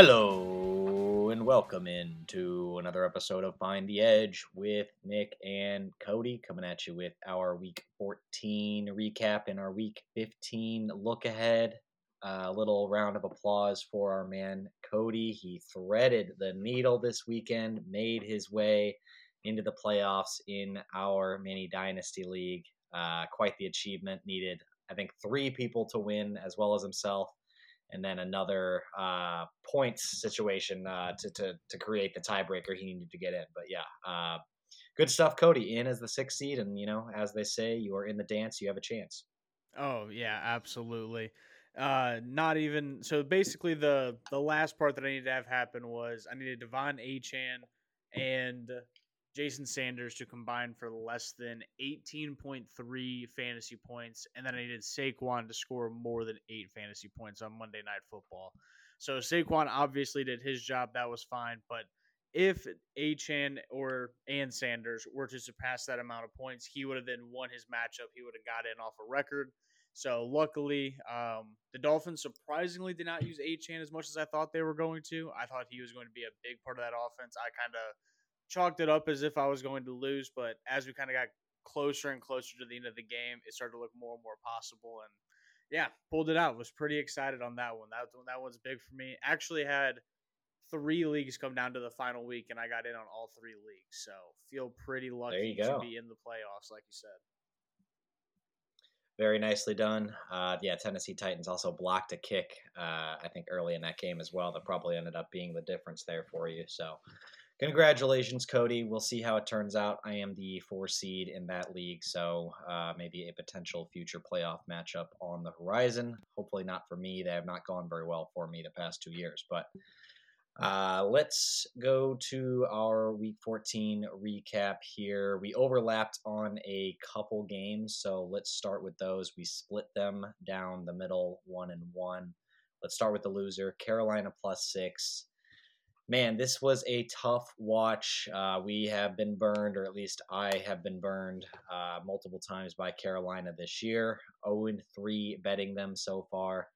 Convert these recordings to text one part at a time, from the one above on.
Hello and welcome into another episode of Find the Edge with Nick and Kody coming at you with our week 14 recap and our week 15 look ahead. A little round of applause for our man Kody. He threaded the needle this weekend, made his way into the playoffs in our mini dynasty league. Uh, quite the achievement. Needed, I think, three people to win as well as himself and then another uh, points situation uh, to, to to create the tiebreaker he needed to get in. But yeah, uh, good stuff, Kody. In as the sixth seed, and you know, as they say, you are in the dance. You have a chance. Oh yeah, absolutely. Uh, not even so. Basically, the the last part that I needed to have happen was I needed De'Von Achane and Jason Sanders to combine for less than 18.3 fantasy points, and then I needed Saquon to score more than eight fantasy points on Monday Night Football. So Saquon obviously did his job; that was fine. But if Achane or and Sanders were to surpass that amount of points, he would have then won his matchup. He would have got in off a record. So luckily, um, the Dolphins surprisingly did not use Achane as much as I thought they were going to. I thought he was going to be a big part of that offense. I kind of chalked it up as if I was going to lose, but as we kind of got closer and closer to the end of the game, it started to look more and more possible. And yeah, pulled it out. Was pretty excited on that one. That that one's big for me. Actually had three leagues come down to the final week, and I got in on all three leagues. So feel pretty lucky to be in the playoffs, like you said. Very nicely done. Uh, yeah, Tennessee Titans also blocked a kick, uh, I think, early in that game as well. That probably ended up being the difference there for you. So congratulations, Kody. We'll see how it turns out. I am the four seed in that league, so uh, maybe a potential future playoff matchup on the horizon. Hopefully, not for me. They have not gone very well for me the past two years, but. Uh, let's go to our week 14 recap here. We overlapped on a couple games, so let's start with those. We split them down the middle, one and one. Let's start with the loser, Carolina plus six man, this was a tough watch. Uh, we have been burned, or at least I have been burned uh, multiple times by Carolina this year. 0 3 betting them so far.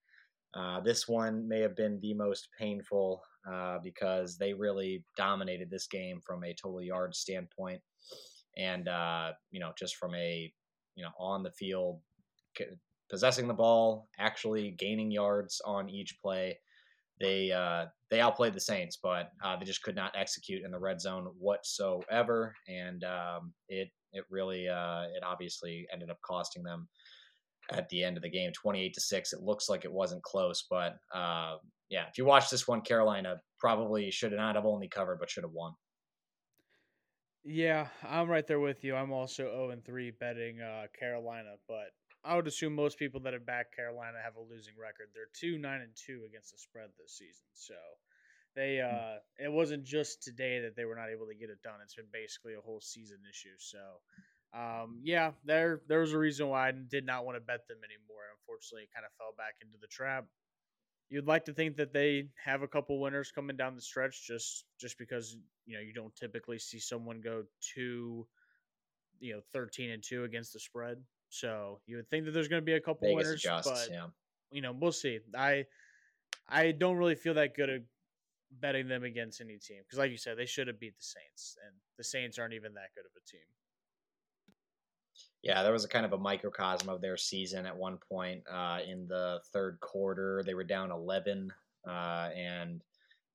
Uh, this one may have been the most painful uh, because they really dominated this game from a total yard standpoint, and uh, you know just from a you know on the field possessing the ball, actually gaining yards on each play they uh, they outplayed the Saints, but uh, they just could not execute in the red zone whatsoever, and um, it it really uh, it obviously ended up costing them at the end of the game, twenty eight to six. It looks like it wasn't close, but uh, yeah, if you watch this one, Carolina probably should not have only covered, but should have won. Yeah, I'm right there with you. I'm also 0 and 3 betting uh, Carolina, but I would assume most people that have backed Carolina have a losing record. They're two nine and two against the spread this season. So they hmm. uh it wasn't just today that they were not able to get it done. It's been basically a whole season issue. So um yeah, there there was a reason why I did not want to bet them anymore. Unfortunately, it kind of fell back into the trap. You'd like to think that they have a couple winners coming down the stretch just just because you know you don't typically see someone go two you know 13 and 2 against the spread so you would think that there's going to be a couple Vegas winners, adjusts, but yeah. you know we'll see. I I don't really feel that good at betting them against any team because, like you said, they should have beat the Saints, and the Saints aren't even that good of a team. Yeah, there was a kind of a microcosm of their season at one point uh, in the third quarter. They were down 11, uh, and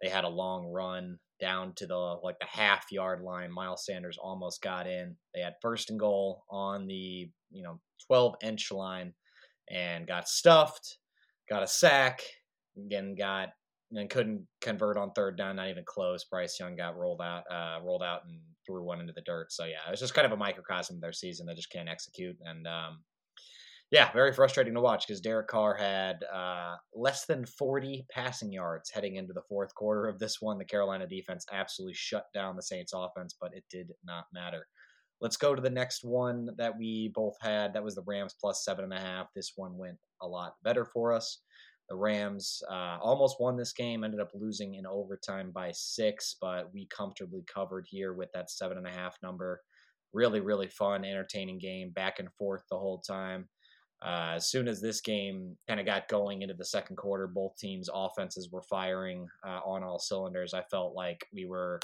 they had a long run down to the like the half yard line. Miles Sanders almost got in. They had first and goal on the you know 12 inch line and got stuffed, got a sack, again got and couldn't convert on third down, not even close. Bryce Young got rolled out, uh, rolled out and threw one into the dirt. So yeah, it was just kind of a microcosm of their season. They just can't execute, and um, yeah, very frustrating to watch because Derek Carr had uh, less than 40 passing yards heading into the fourth quarter of this one. The Carolina defense absolutely shut down the Saints offense, but it did not matter. Let's go to the next one that we both had. That was the Rams plus seven and a half. This one went a lot better for us. The Rams uh, almost won this game, ended up losing in overtime by six, but we comfortably covered here with that seven and a half number. Really, really fun, entertaining game, back and forth the whole time. Uh, as soon as this game kind of got going into the second quarter, both teams' offenses were firing uh, on all cylinders. I felt like we were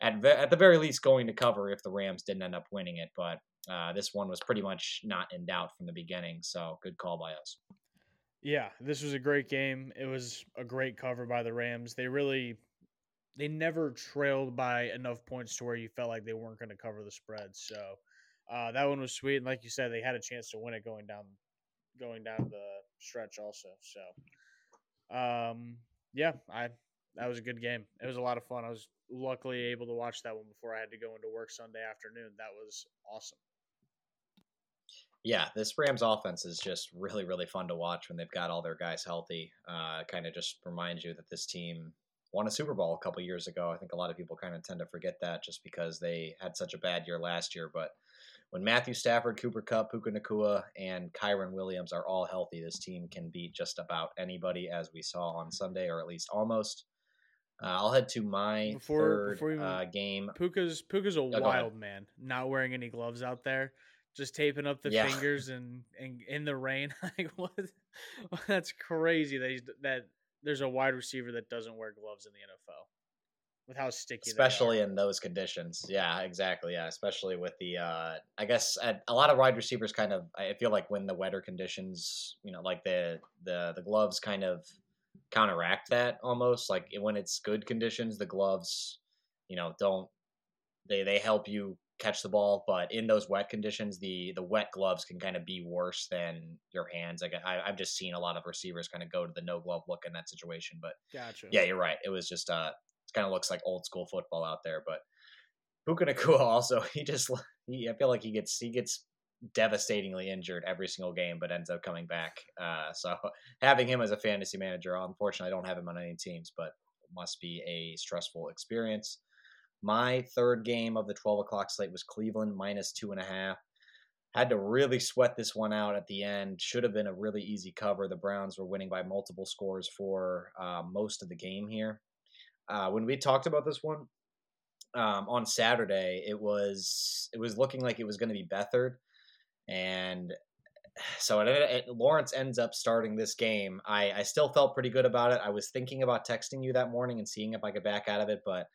at ve- at the very least going to cover if the Rams didn't end up winning it, but uh, this one was pretty much not in doubt from the beginning. So good call by us. Yeah, this was a great game. It was a great cover by the Rams. They really they never trailed by enough points to where you felt like they weren't going to cover the spread. So uh, that one was sweet, and like you said, they had a chance to win it going down going down the stretch also. So um, yeah, I that was a good game. It was a lot of fun. I was luckily able to watch that one before I had to go into work Sunday afternoon. That was awesome. Yeah, this Rams offense is just really, really fun to watch when they've got all their guys healthy. Uh, kind of just reminds you that this team won a Super Bowl a couple years ago. I think a lot of people kind of tend to forget that just because they had such a bad year last year. But when Matthew Stafford, Cooper Kupp, Puka Nacua, and Kyren Williams are all healthy, this team can beat just about anybody, as we saw on Sunday, or at least almost. Uh, I'll head to my before, third before you, uh, game. Puka's Puka's a oh, wild man, not wearing any gloves out there, just taping up the yeah. fingers and, and in the rain. like what? That's crazy that that there's a wide receiver that doesn't wear gloves in the NFL with how sticky especially in those conditions. Yeah exactly yeah especially with the uh i guess a lot of wide receivers kind of i feel like when the wetter conditions you know like the the the gloves kind of counteract that almost like when it's good conditions the gloves you know don't they they help you catch the ball but in those wet conditions the the wet gloves can kind of be worse than your hands. Like I, i've just seen a lot of receivers kind of go to the no glove look in that situation but gotcha. yeah you're right it was just uh kind of looks like old school football out there but Puka Nacua also he just he, I feel like he gets he gets devastatingly injured every single game, but ends up coming back. Uh, so having him as a fantasy manager, unfortunately, I don't have him on any teams, but must be a stressful experience. My third game of the 12 o'clock slate was Cleveland minus two and a half. Had to really sweat this one out at the end. Should have been a really easy cover. The Browns were winning by multiple scores for uh, most of the game here. Uh, when we talked about this one um, on Saturday, it was it was looking like it was going to be Beathard and so it, it, Lawrence ends up starting this game. I, I still felt pretty good about it. I was thinking about texting you that morning and seeing if I could back out of it, but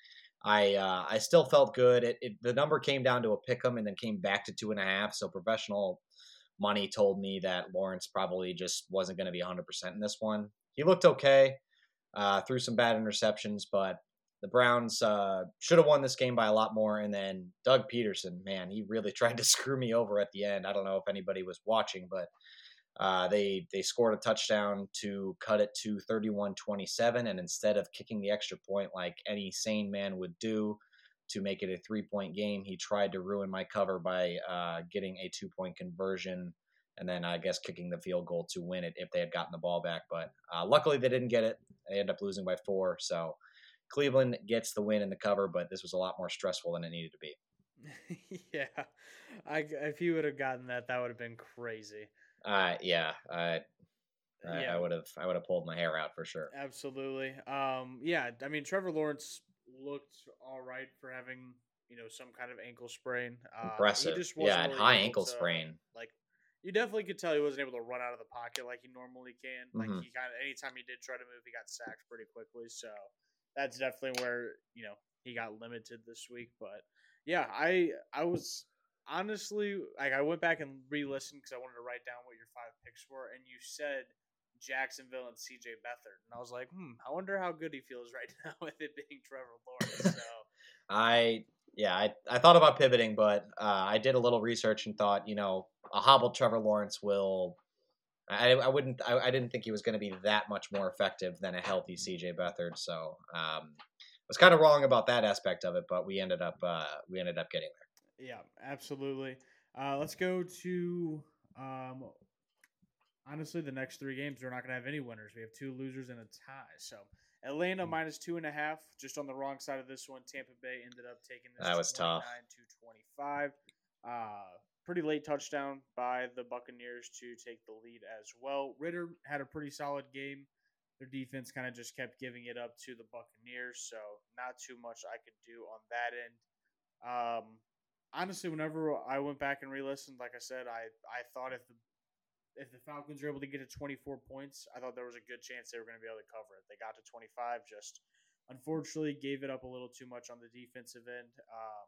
I uh, I still felt good. It, it, the number came down to a pick 'em and then came back to two and a half. So professional money told me that Lawrence probably just wasn't going to be 100 percent in this one. He looked okay, uh, threw some bad interceptions, but the Browns uh, should have won this game by a lot more. And then Doug Pederson, man, he really tried to screw me over at the end. I don't know if anybody was watching, but uh, they they scored a touchdown to cut it to 31-27, and instead of kicking the extra point like any sane man would do to make it a three point game, he tried to ruin my cover by uh, getting a two point conversion. And then I guess kicking the field goal to win it if they had gotten the ball back. But uh, luckily they didn't get it. They end up losing by four. So Cleveland gets the win in the cover, but this was a lot more stressful than it needed to be. yeah, I, if you would have gotten that, that would have been crazy. Uh, yeah, I, yeah. I would have, I would have pulled my hair out for sure. Absolutely. Um, yeah, I mean, Trevor Lawrence looked all right for having you know some kind of ankle sprain. Uh, Impressive. yeah, really high ankle to, sprain. Like you definitely could tell he wasn't able to run out of the pocket like he normally can. Like mm-hmm. he kind of anytime he did try to move, he got sacked pretty quickly. So that's definitely where you know he got limited this week. But yeah, I I was honestly like I went back and re-listened because I wanted to write down what your five picks were, and you said Jacksonville and CJ Beathard, and I was like, hmm, I wonder how good he feels right now with it being Trevor Lawrence. So I yeah, I, I thought about pivoting, but uh, I did a little research and thought, you know, a hobbled Trevor Lawrence will I, I wouldn't. I, I, didn't think he was going to be that much more effective than a healthy CJ Beathard. So um, was kind of wrong about that aspect of it, but we ended up uh, we ended up getting there. Yeah, absolutely. Uh, let's go to um, honestly the next three games. We're not going to have any winners. We have two losers and a tie. So Atlanta hmm. minus two and a half, just on the wrong side of this one. Tampa Bay ended up taking this. That was tough. To twenty five. Uh, pretty late touchdown by the Buccaneers to take the lead as well. Ridder had a pretty solid game. Their defense kind of just kept giving it up to the Buccaneers, so not too much I could do on that end. Um, honestly, whenever I went back and re-listened, like I said, I I thought if the if the Falcons were able to get to 24 points, I thought there was a good chance they were going to be able to cover it. They got to 25, just unfortunately gave it up a little too much on the defensive end. Um,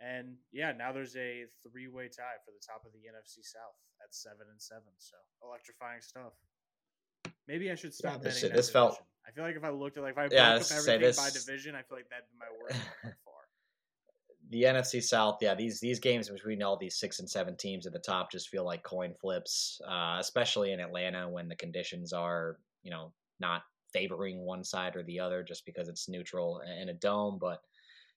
and yeah, now there's a three-way tie for the top of the NFC South at seven and seven. So electrifying stuff. Maybe I should stop Yeah, this- betting this felt- I feel like if I looked at like if I broke up everything by division, I feel like that'd be my worst one by far. The NFC South, yeah, these these games between all these six and seven teams at the top just feel like coin flips, uh, especially in Atlanta when the conditions are, you know, not favoring one side or the other just because it's neutral in a dome. But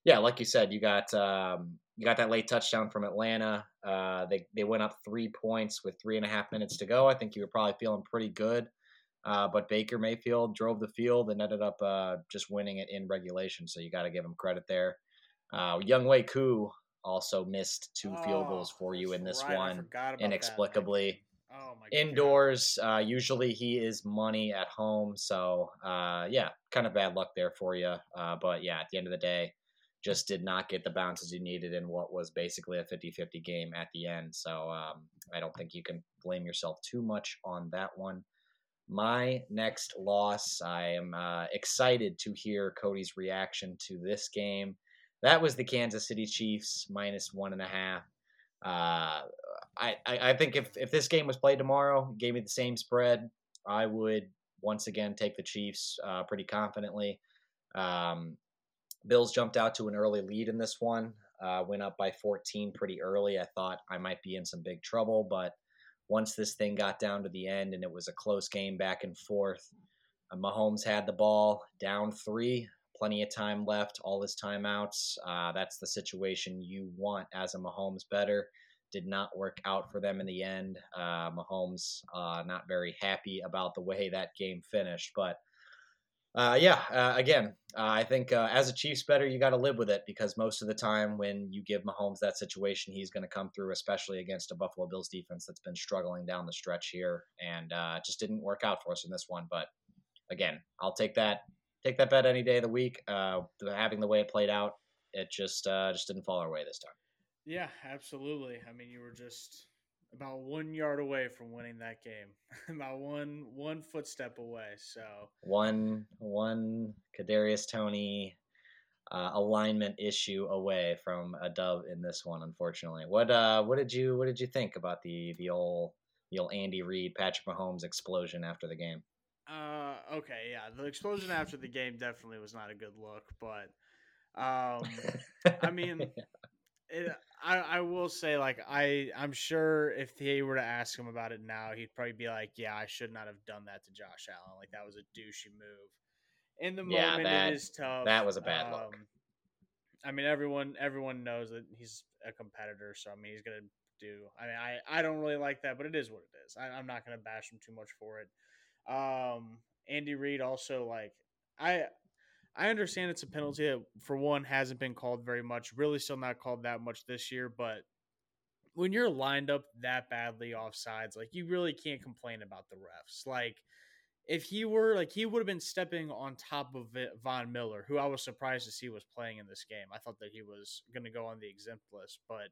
yeah, like you said, you got um, you got that late touchdown from Atlanta. Uh, they they went up three points with three and a half minutes to go. I think you were probably feeling pretty good. Uh, but Baker Mayfield drove the field and ended up uh, just winning it in regulation. So you got to give him credit there. Uh, Younghoe Koo also missed two field goals Oh, for you in this right, one about that. inexplicably. Oh my. Indoors, uh, usually he is money at home. So uh, yeah, kind of bad luck there for you. Uh, but yeah, at the end of the day, just did not get the bounces you needed in what was basically a 50-50 game at the end. So um, I don't think you can blame yourself too much on that one. My next loss, I am uh, excited to hear Kody's reaction to this game. That was the Kansas City Chiefs minus one and a half. Uh, I, I, I think if, if this game was played tomorrow, gave me the same spread, I would once again take the Chiefs uh, pretty confidently. Um, Bills jumped out to an early lead in this one, uh, went up by 14 pretty early. I thought I might be in some big trouble, but once this thing got down to the end and it was a close game back and forth, uh, Mahomes had the ball down three, plenty of time left, all his timeouts. Uh, that's the situation you want as a Mahomes better. Did not work out for them in the end. Uh, Mahomes uh, not very happy about the way that game finished, but uh, yeah, uh, again, uh, I think uh, as a Chiefs better, you got to live with it because most of the time when you give Mahomes that situation, he's going to come through, especially against a Buffalo Bills defense that's been struggling down the stretch here, and uh, just didn't work out for us in this one. But again, I'll take that take that bet any day of the week. Uh, having the way it played out, it just uh, just didn't fall our way this time. Yeah, absolutely. I mean, you were just about one yard away from winning that game, about one one footstep away. So One one Kadarius Toney uh, alignment issue away from a dub in this one, unfortunately. What uh what did you what did you think about the the old the old Andy Reid Patrick Mahomes explosion after the game? Okay, yeah, the explosion after the game definitely was not a good look, but um, I mean, it, I I will say like I I'm sure if they were to ask him about it now, he'd probably be like, yeah, I should not have done that to Josh Allen. Like that was a douchey move. In the Yeah, moment, that- it is tough. that was a bad look. Um, I mean, everyone everyone knows that he's a competitor, so I mean, he's gonna do. I mean, I I don't really like that, but it is what it is. I, I'm not gonna bash him too much for it. Um, Andy Reid also like I I understand it's a penalty that for one hasn't been called very much. Really, still not called that much this year. But when you're lined up that badly off sides, like you really can't complain about the refs. Like if he were like he would have been stepping on top of Von Miller, who I was surprised to see was playing in this game. I thought that he was going to go on the exempt list, but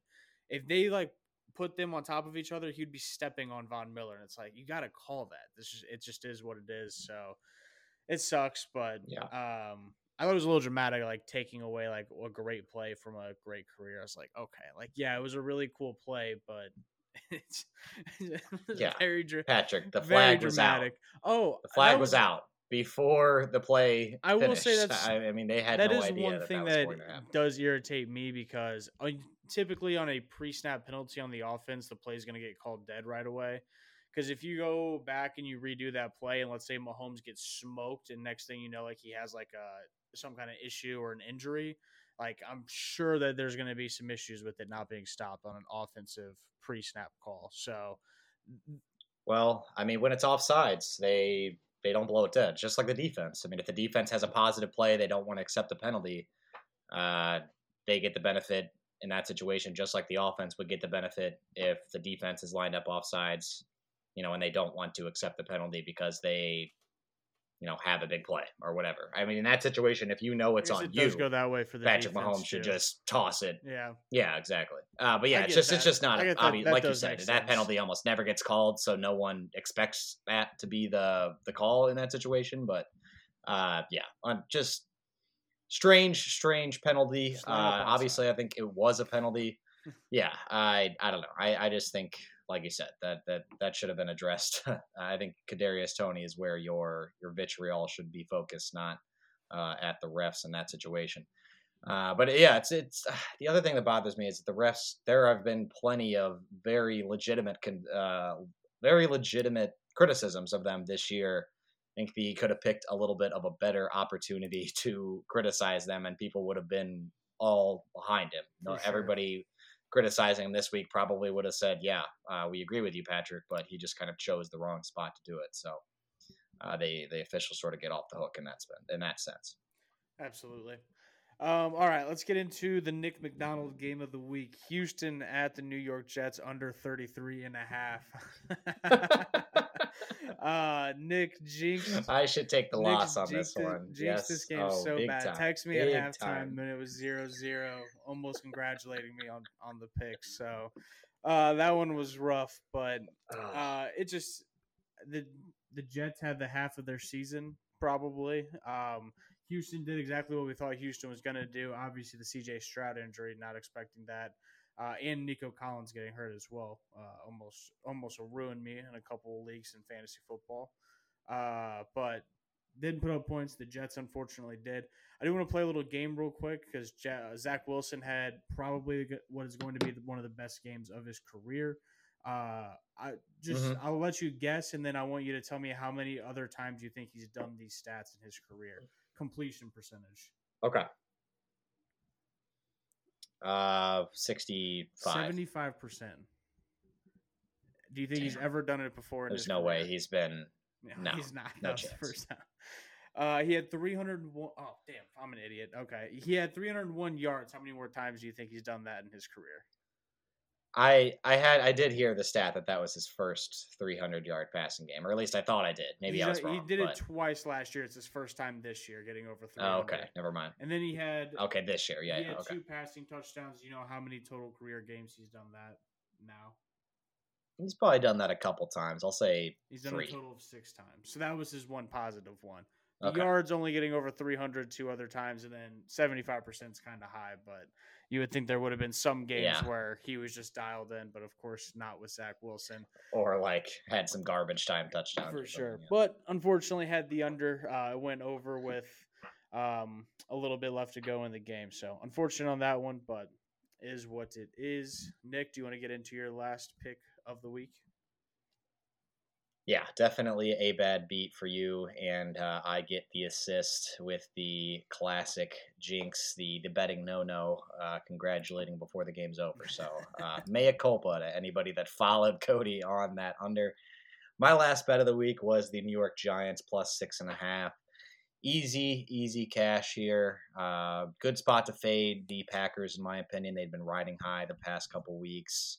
if they like put them on top of each other, he'd be stepping on Von Miller, and it's like you got to call that. This is it. Just is what it is. So it sucks, but Yeah. um, I thought it was a little dramatic, like taking away like a great play from a great career. I was like, okay, like yeah, it was a really cool play, but it's, Yeah. very dra- Patrick, the flag was out. Oh, The flag that was, out before the play. I will say finished. that's- I, I mean, they had That no is idea one thing that that going to happen. does irritate me because uh, typically on a pre-snap penalty on the offense, the play is going to get called dead right away. Because if you go back and you redo that play, and let's say Mahomes gets smoked, and next thing you know, like he has like a some kind of issue or an injury, like I'm sure that there's going to be some issues with it not being stopped on an offensive pre-snap call. So Well, I mean, when it's offsides, they they don't blow it dead. Just like the defense. I mean, if the defense has a positive play, they don't want to accept the penalty. Uh, they get the benefit in that situation, just like the offense would get the benefit if the defense is lined up offsides. You know, and they don't want to accept the penalty because they you know, have a big play or whatever. I mean, in that situation, if you know it's on it you, go that way for the Patrick Mahomes should just toss it. yeah. Yeah, exactly. Uh, but yeah, it's just it's just not that. obvious. That Like you said, that penalty almost never gets called, so no one expects that to be the the call in that situation. But uh, yeah, on just strange, strange penalty. Uh, line up on obviously, I think it was a penalty. yeah, I I don't know. I, I just think, like you said, that that that should have been addressed. I think Kadarius Toney is where your your vitriol should be focused, not uh, at the refs in that situation. Uh, but yeah, it's it's the other thing that bothers me is that the refs. There have been plenty of very legitimate, con- uh, very legitimate criticisms of them this year. I think he could have picked a little bit of a better opportunity to criticize them, and people would have been all behind him. No, For sure. everybody criticizing him this week probably would have said, "Yeah, uh, we agree with you, Patrick," but he just kind of chose the wrong spot to do it. So uh, they the officials sort of get off the hook in that in that sense. Absolutely. Um, all right, let's get into the Nick McDonald game of the week. Houston at the New York Jets under 33 and a half. uh, Nick jinxed. I should take the Nick loss on this one. Jinxed yes. this game oh, so bad. Time. Text me Big at halftime time. and it was 0-0, almost congratulating me on on the pick. So uh, that one was rough, but uh, it just the the Jets had the half of their season probably. Um, Houston did exactly what we thought Houston was going to do. Obviously, the C.J. Stroud injury, not expecting that, uh, and Nico Collins getting hurt as well. Uh, almost almost ruined me in a couple of leagues in fantasy football. Uh, but didn't put up points. The Jets unfortunately did. I do want to play a little game real quick because Zach Wilson had probably what is going to be the- one of the best games of his career. Uh, I just Mhm. I'll let you guess, and then I want you to tell me how many other times you think he's done these stats in his career. Completion percentage, okay. Uh, sixty-five. seventy-five percent. Do you think he's ever done it before? There's no way he's been. No, No, he's not. no the chance. first time. Uh, he had 301. Oh, damn. I'm an idiot. Okay. He had 301 yards. How many more times do you think he's done that in his career? I I had I did hear the stat that that was his first 300 yard passing game, or at least I thought I did. Maybe He's I was a- wrong. He did it twice last year. It's his first time this year getting over 300. oh, okay, never mind. And then he had Okay, this year, yeah, he yeah had okay. two passing touchdowns. You know how many total career games he's done that now? He's probably done that a couple times. I'll say He's done three. a total of six times. So that was his one positive one. The Okay. yards only getting over 300 two other times, and then 75% is kind of high. But you would think there would have been some games Yeah. where he was just dialed in, but of course not with Zach Wilson or like had some garbage time touchdowns for sure. yeah. But unfortunately, had the under uh, went over with um, a little bit left to go in the game. So unfortunate on that one, but is what it is. Nick, do you want to get into your last pick of the week? Yeah, definitely a bad beat for you, and uh, I get the assist with the classic jinx, the the betting no no, uh, congratulating before the game's over. So uh, mea culpa to anybody that followed Kody on that under. My last bet of the week was the New York Giants plus six and a half. Easy, easy cash here. Uh, good spot to fade the Packers, in my opinion. They've been riding high the past couple weeks.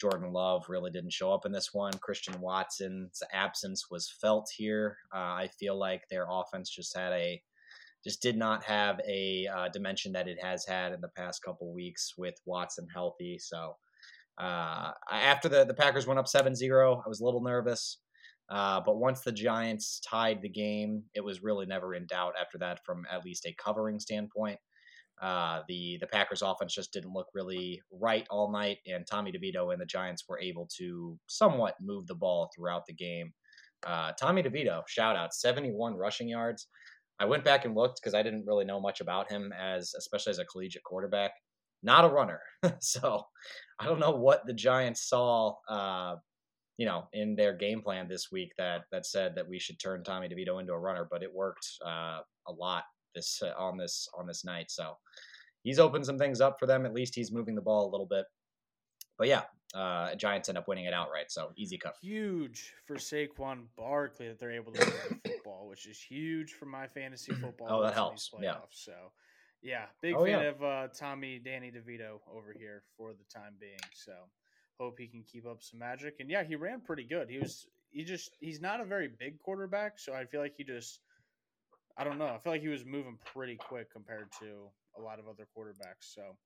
Jordan Love really didn't show up in this one. Christian Watson's absence was felt here. Uh, I feel like their offense just had a just did not have a uh, dimension that it has had in the past couple weeks with Watson healthy. So uh, after the the Packers went up 7-0, I was a little nervous. Uh, but once the Giants tied the game, it was really never in doubt after that from at least a covering standpoint. Uh, the the Packers offense just didn't look really right all night, and Tommy DeVito and the Giants were able to somewhat move the ball throughout the game. Uh, Tommy DeVito, shout out, 71 rushing yards. I went back and looked because I didn't really know much about him as, especially as a collegiate quarterback. Not a runner, so I don't know what the Giants saw, uh, you know, in their game plan this week that that said that we should turn Tommy DeVito into a runner, but it worked uh, a lot this uh, on this on this night. So he's opened some things up for them. At least he's moving the ball a little bit. But yeah, uh, Giants end up winning it outright. So easy cover. Huge for Saquon Barkley that they're able to the football, which is huge for my fantasy football. Oh, that helps. Yeah. So, yeah, big Oh, fan yeah. of uh, Tommy Danny DeVito over here for the time being. So, hope he can keep up some magic. And yeah, he ran pretty good. He was he just he's not a very big quarterback, so I feel like he just I don't know. I feel like he was moving pretty quick compared to a lot of other quarterbacks. So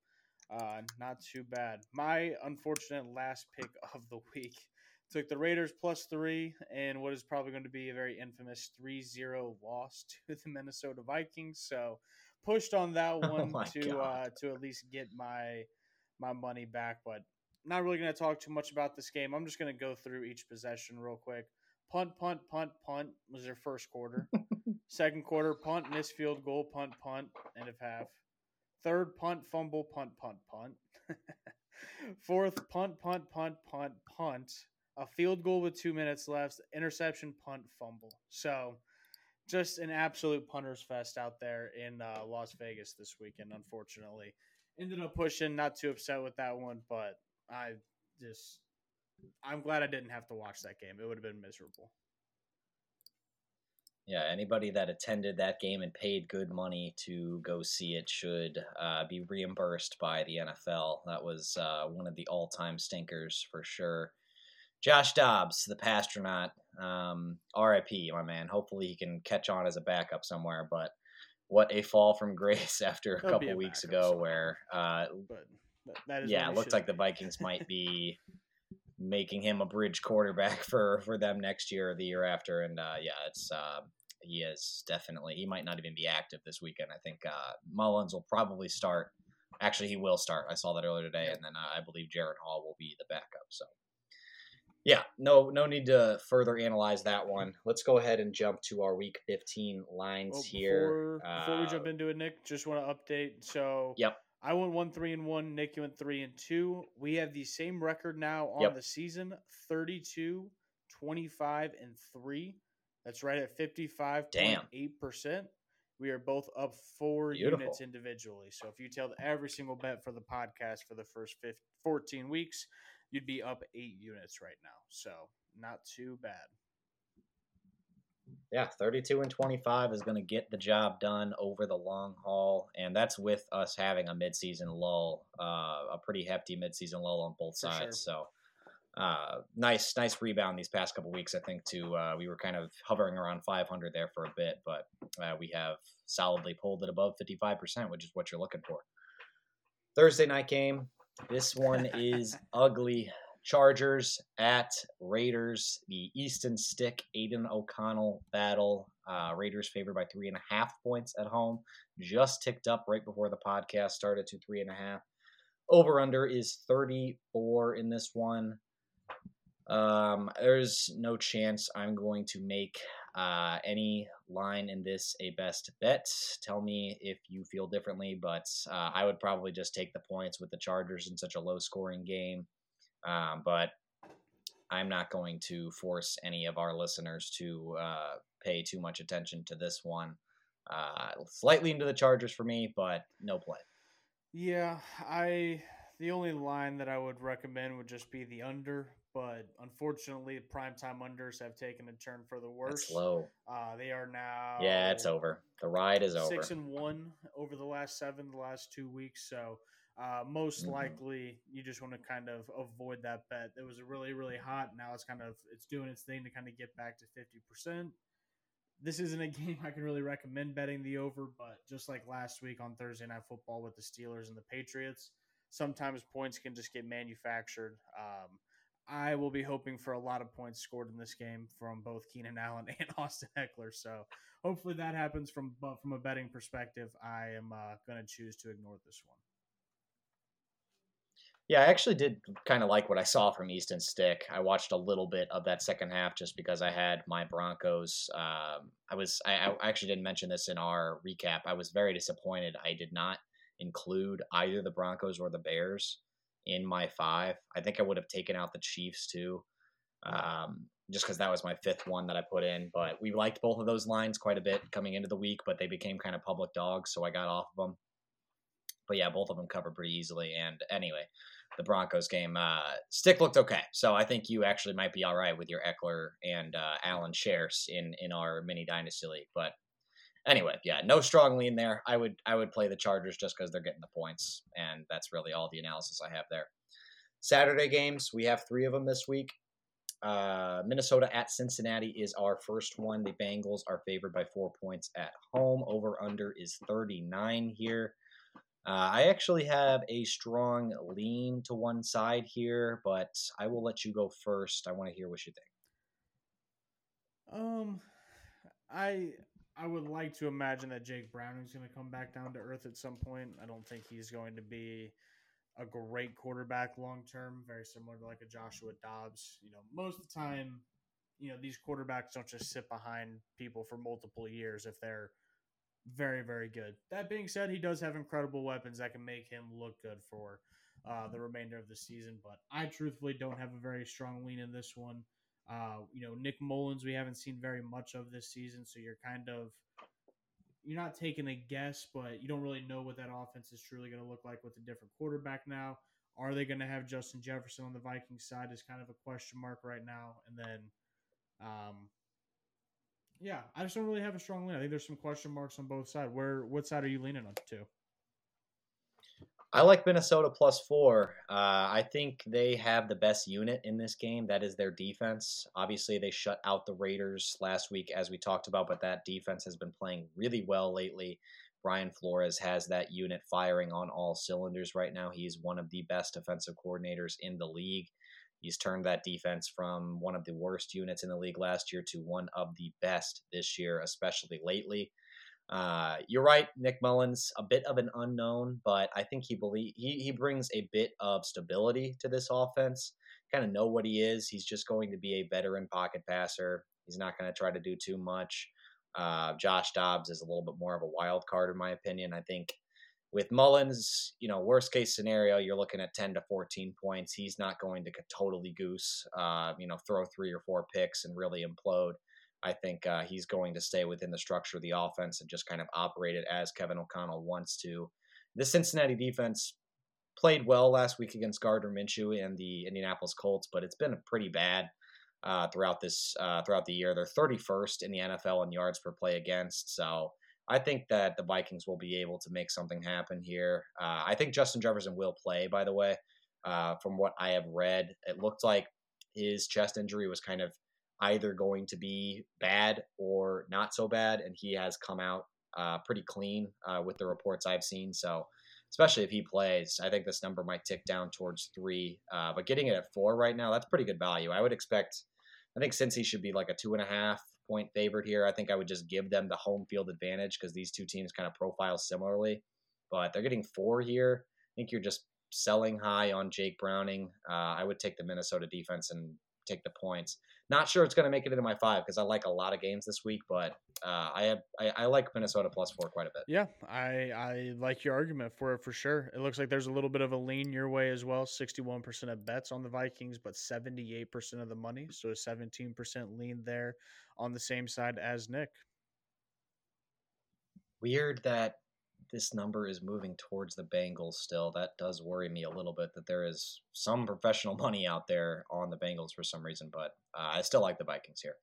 uh, not too bad. My unfortunate last pick of the week took the Raiders plus three and what is probably going to be a very infamous 3-0 loss to the Minnesota Vikings. So pushed on that Oh one my to uh, to at least get my my money back, but not really going to talk too much about this game. I'm just going to go through each possession real quick. Punt, punt, punt, punt was their first quarter. Second quarter, punt, miss field goal, punt, punt, end of half. Third, punt, fumble, punt, punt, punt. Fourth, punt, punt, punt, punt, punt. A field goal with two minutes left. Interception, punt, fumble. So, just an absolute punters fest out there in uh, Las Vegas this weekend. Unfortunately, ended up pushing. Not too upset with that one, but I just I'm glad I didn't have to watch that game. It would have been miserable. Yeah, anybody that attended that game and paid good money to go see it should uh, be reimbursed by the NFL. That was uh, one of the all-time stinkers for sure. Josh Dobbs, the passtronaut, um, RIP, my man. Hopefully he can catch on as a backup somewhere. But what a fall from grace after a He'll couple a weeks ago, where uh, But that- that is yeah, it looked like the. Vikings might be making him a bridge quarterback for for them next year or the year after. And uh, yeah, it's uh, he is definitely he might not even be active this weekend. I think uh, Mullens will probably start. Actually, he will start. I saw that earlier today, Yep. and then uh, I believe Jaren Hall will be the backup. So. Yeah, no, no need to further analyze that one. Let's go ahead and jump to our Week 15 lines Well, here. Before, before we Uh, jump into it, Nick, just want to update. So, Yep. I went one three and one. Nick, you went three and two. We have the same record now on Yep. the season: 32, 25, and three. That's right at fifty-five point eight percent. We are both up four Beautiful. units individually. So if you tailed every single bet for the podcast for the first 15, 14 weeks, you'd be up eight units right now. So not too bad. yeah, 32 and 25 is going to get the job done over the long haul. And that's with us having a midseason lull, uh, a pretty hefty midseason lull on both For sure. sides. So, uh, nice, nice rebound these past couple weeks. I think to uh, we were kind of hovering around 500 there for a bit, but uh, we have solidly pulled it above 55%, which is what you're looking for. Thursday night game. This one is ugly. Chargers at Raiders, the Easton Stick Aidan O'Connell battle. Uh, Raiders favored by three and a half points at home. Just ticked up right before the podcast started to three and a half. Over under is 34 in this one. Um, there's no chance I'm going to make uh, any line in this a best bet. Tell me if you feel differently, but uh, I would probably just take the points with the Chargers in such a low scoring game. Um, but I'm not going to force any of our listeners to uh, pay too much attention to this one. Uh, slightly into the Chargers for me, but no play. Yeah, I the only line that I would recommend would just be the under, but unfortunately, primetime unders have taken a turn for the worse. It's low. Uh, they are now Yeah, it's over. The ride is over. Six and one over the last seven, the last two weeks. So uh, most Mhm. likely, you just want to kind of avoid that bet. It was really, really hot. Now it's kind of it's doing its thing to kind of get back to fifty percent. This isn't a game I can really recommend betting the over, but just like last week on Thursday Night Football with the Steelers and the Patriots, sometimes points can just get manufactured. Um, I will be hoping for a lot of points scored in this game from both Keenan Allen and Austin Ekeler. So hopefully that happens from but from a betting perspective. I am uh, going to choose to ignore this one. Yeah, I actually did kind of like what I saw from Easton Stick. I watched a little bit of that second half just because I had my Broncos. Um, I was I, I actually didn't mention this in our recap. I was very disappointed. I did not include either the Broncos or the Bears in my five. I think I would have taken out the Chiefs too, um, just because that was my fifth one that I put in. But we liked both of those lines quite a bit coming into the week, but they became kind of public dogs, so I got off of them. But yeah, both of them covered pretty easily. And anyway, the Broncos game, uh, Stick looked okay. So I think you actually might be all right with your Ekeler and uh, Allen shares in in our mini dynasty league. But anyway, yeah, no strong lean there. I would I would play the Chargers just because they're getting the points, and that's really all the analysis I have there. Saturday games, we have three of them this week. Uh, Minnesota at Cincinnati is our first one. The Bengals are favored by four points at home. Over under is 39 here. Uh, I actually have a strong lean to one side here, but I will let you go first. I want to hear what you think. Um, I I would like to imagine that Jake Browning is going to come back down to earth at some point. I don't think he's going to be a great quarterback long term, very similar to like a Joshua Dobbs. You know, most of the time, you know, these quarterbacks don't just sit behind people for multiple years if they're very, very good. That being said, he does have incredible weapons that can make him look good for uh, the remainder of the season. But I truthfully don't have a very strong lean in this one. Uh, you know, Nick Mullens, we haven't seen very much of this season, so you're kind of you're not taking a guess, but you don't really know what that offense is truly going to look like with a different quarterback now. Are they going to have Justin Jefferson on the Vikings side is kind of a question mark right now. And then, um, yeah, I just don't really have a strong lean. I think there's some question marks on both sides. Where, what side are you leaning on to? I like Minnesota plus four. Uh, I think they have the best unit in this game. That is their defense. Obviously, they shut out the Raiders last week, as we talked about, but that defense has been playing really well lately. Brian Flores has that unit firing on all cylinders right now. He's one of the best defensive coordinators in the league. He's turned that defense from one of the worst units in the league last year to one of the best this year, especially lately. Uh, you're right, Nick Mullens, a bit of an unknown, but I think he believe he, he brings a bit of stability to this offense. Kind of know what he is. He's just going to be a veteran pocket passer. He's not going to try to do too much. Uh, Josh Dobbs is a little bit more of a wild card, in my opinion. I think with Mullens, you know, worst case scenario, you're looking at 10 to 14 points. He's not going to totally goose, uh, you know, throw three or four picks and really implode. I think uh, he's going to stay within the structure of the offense and just kind of operate it as Kevin O'Connell wants to. The Cincinnati defense played well last week against Gardner Minshew and the Indianapolis Colts, but it's been pretty bad uh, throughout this uh, throughout the year. They're 31st in the NFL in yards per play against, so I think that the Vikings will be able to make something happen here. Uh, I think Justin Jefferson will play. By the way, uh, from what I have read, it looked like his chest injury was kind of either going to be bad or not so bad, and he has come out uh, pretty clean uh, with the reports I've seen. So, especially if he plays, I think this number might tick down towards three. Uh, but getting it at four right now, that's pretty good value. I would expect. I think since he should be like a two and a half point favorite here, I think I would just give them the home field advantage because these two teams kind of profile similarly. But they're getting four here. I think you're just selling high on Jake Browning. Uh, I would take the Minnesota defense and take the points. Not sure it's going to make it into my five because I like a lot of games this week, but uh, I have I, I, like Minnesota plus four quite a bit. Yeah, I I like your argument for it for sure. It looks like there's a little bit of a lean your way as well. Sixty one percent of bets on the Vikings, but seventy eight percent of the money, so a seventeen percent lean there on the same side as Nick. Weird that this number is moving towards the Bengals still. That does worry me a little bit that there is some professional money out there on the Bengals for some reason, but uh, I still like the Vikings here.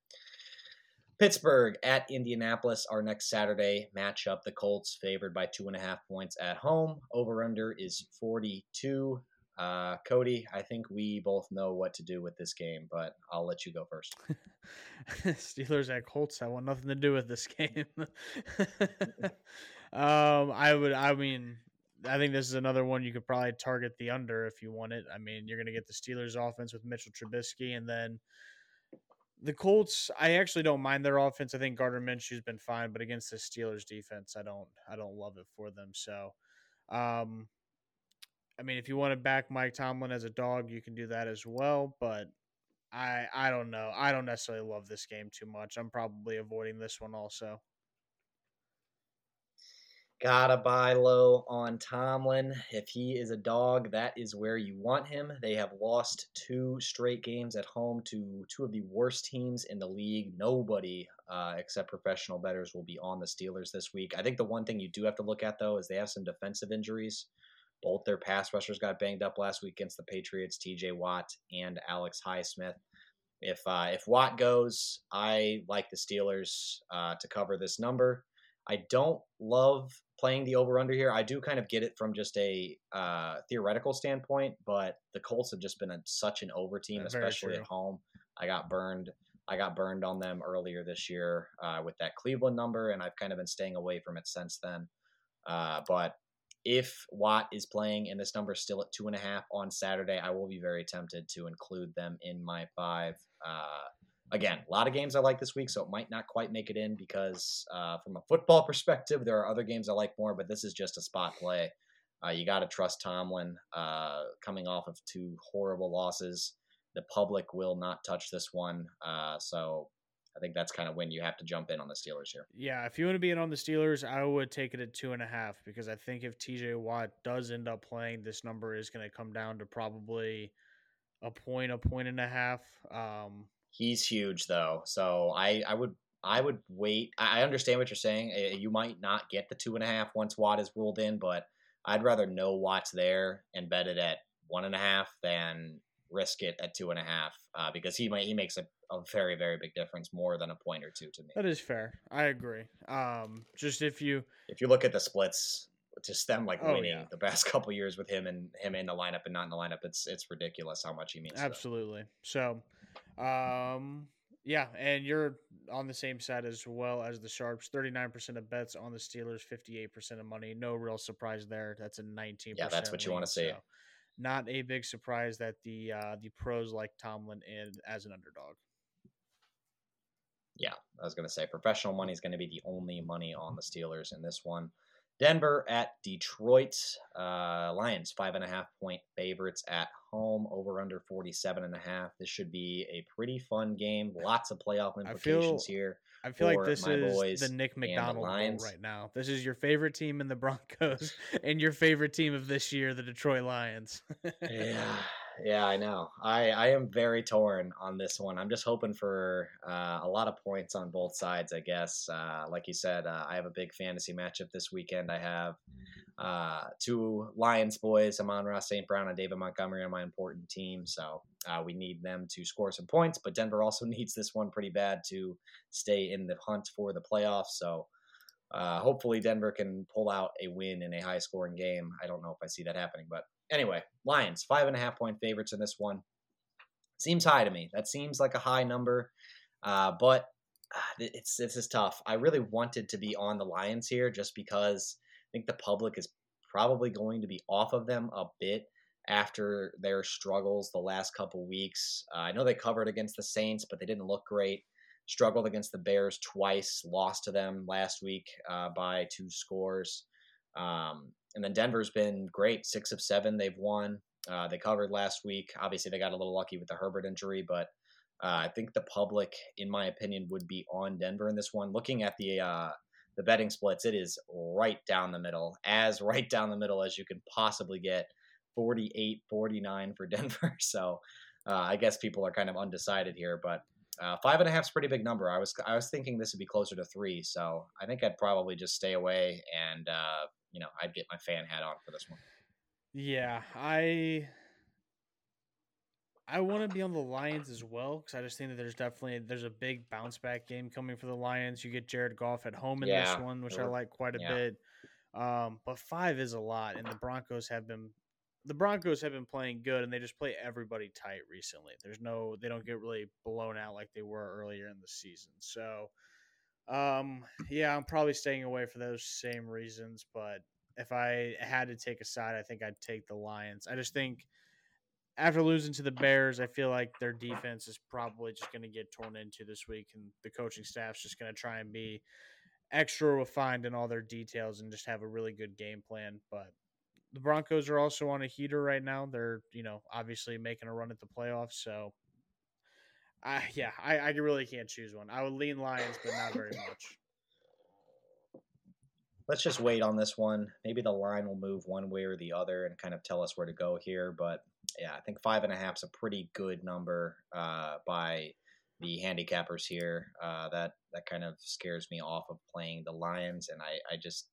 Pittsburgh at Indianapolis, our next Saturday matchup. The Colts favored by two and a half points at home. Over under is 42. Uh, Kody, I think we both know what to do with this game, but I'll let you go first. Steelers at Colts. I want nothing to do with this game. Um, I would. I mean, I think this is another one you could probably target the under if you want it. I mean, you're going to get the Steelers offense with Mitchell Trubisky, and then the Colts. I actually don't mind their offense. I think Gardner Minshew's been fine, but against the Steelers defense, I don't. I don't love it for them. So, um, I mean, if you want to back Mike Tomlin as a dog, you can do that as well. But I, I don't know. I don't necessarily love this game too much. I'm probably avoiding this one also. Gotta buy low on Tomlin. If he is a dog, that is where you want him. They have lost two straight games at home to two of the worst teams in the league. Nobody uh, except professional bettors will be on the Steelers this week. I think the one thing you do have to look at, though, is they have some defensive injuries. Both their pass rushers got banged up last week against the Patriots, TJ Watt and Alex Highsmith. If, uh, if Watt goes, I like the Steelers uh, to cover this number. I don't love playing the over under here. I do kind of get it from just a uh, theoretical standpoint, but the Colts have just been a, such an over team, especially at home. I got burned. I got burned on them earlier this year uh, with that Cleveland number, and I've kind of been staying away from it since then. Uh, but if Watt is playing and this number is still at two and a half on Saturday, I will be very tempted to include them in my five. Uh, again, a lot of games I like this week, so it might not quite make it in because uh, from a football perspective, there are other games I like more, but this is just a spot play. Uh, you got to trust Tomlin uh, coming off of two horrible losses. The public will not touch this one. Uh, so I think that's kind of when you have to jump in on the Steelers here. Yeah, if you want to be in on the Steelers, I would take it at two and a half because I think if TJ Watt does end up playing, this number is going to come down to probably a point, a point and a half. Um, He's huge though, so I I would I would wait. I understand what you're saying. Eh, you might not get the two and a half once Watt is ruled in, but I'd rather know Watt's there and bet it at one and a half than risk it at two and a half uh, because he might he makes a, a very very big difference more than a point or two to me. That is fair. I agree. Um, just if you if you look at the splits, just them like oh, winning yeah. the past couple years with him and him in the lineup and not in the lineup, it's it's ridiculous how much he means. Absolutely. So, um, yeah, and you're on the same side as well as the Sharps. Thirty nine percent of bets on the Steelers, fifty eight percent of money. No real surprise there. That's a nineteen. Yeah, that's what you want to see. So not a big surprise that the uh, the pros like Tomlin in as an underdog. Yeah, I was going to say professional money is going to be the only money on the Steelers in this one. Denver at Detroit. Uh, Lions, five and a half point favorites at home, over under 47 and a half. This should be a pretty fun game. Lots of playoff implications feel, here. I feel like this is the Nick Macdonald right now. This is your favorite team in the Broncos and your favorite team of this year, the Detroit Lions. yeah. Yeah, I know. I, I am very torn on this one. I'm just hoping for uh, a lot of points on both sides, I guess. Uh, like you said, uh, I have a big fantasy matchup this weekend. I have uh, two Lions boys, Amon-Ra St. Brown and David Montgomery on my important team. So uh, we need them to score some points, but Denver also needs this one pretty bad to stay in the hunt for the playoffs. So uh, hopefully Denver can pull out a win in a high scoring game. I don't know if I see that happening, but anyway, Lions, five and a half point favorites in this one. Seems high to me. That seems like a high number, uh, but uh, it's this is tough. I really wanted to be on the Lions here just because I think the public is probably going to be off of them a bit after their struggles the last couple weeks. Uh, I know they covered against the Saints, but they didn't look great. Struggled against the Bears twice, lost to them last week uh, by two scores. Um, and then Denver's been great, six of seven they've won. Uh, they covered last week. Obviously, they got a little lucky with the Herbert injury, but uh, I think the public, in my opinion, would be on Denver in this one. Looking at the uh, the betting splits, it is right down the middle, as right down the middle as you can possibly get 48 49 for Denver. So uh, I guess people are kind of undecided here, but uh, five and a half is a pretty big number. I was I was thinking this would be closer to three, so I think I'd probably just stay away and uh, you know I'd get my fan hat on for this one. Yeah, I I want to be on the Lions as well because I just think that there's definitely there's a big bounce back game coming for the Lions. You get Jared Goff at home in yeah, this one, which I like quite a yeah. bit. Um, but five is a lot, and the Broncos have been the Broncos have been playing good, and they just play everybody tight recently. There's no they don't get really blown out like they were earlier in the season. So, um, yeah, I'm probably staying away for those same reasons. But if I had to take a side, I think I'd take the Lions. I just think after losing to the Bears, I feel like their defense is probably just going to get torn into this week, and the coaching staff's just going to try and be extra refined in all their details and just have a really good game plan. But the Broncos are also on a heater right now. They're, you know, obviously making a run at the playoffs. So, I yeah, I, I really can't choose one. I would lean Lions, but not very much let's just wait on this one. Maybe the line will move one way or the other and kind of tell us where to go here. But yeah, I think five and a half is a pretty good number uh, by the handicappers here. Uh, that that kind of scares me off of playing the Lions, and I, I just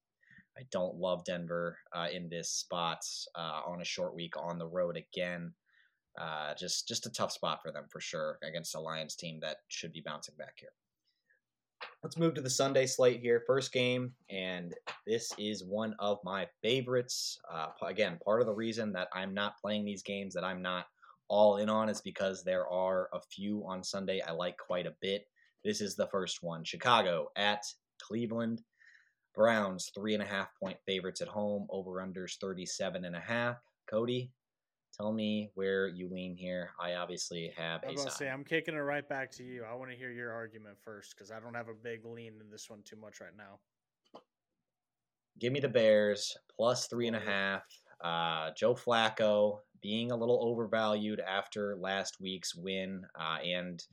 I don't love Denver uh, in this spot uh, on a short week on the road again. Uh, just just a tough spot for them for sure against a Lions team that should be bouncing back here. Let's move to the Sunday slate here. First game, and this is one of my favorites. Uh, again, part of the reason that I'm not playing these games, that I'm not all in on is because there are a few on Sunday I like quite a bit. This is the first one Chicago at Cleveland. Browns, three and a half point favorites at home, over unders 37 and a half. Kody, tell me where you lean here. I obviously have I was going to say, I'm kicking it right back to you. I want to hear your argument first because I don't have a big lean in this one too much right now. Give me the Bears plus three and a half. Uh, Joe Flacco being a little overvalued after last week's win uh, and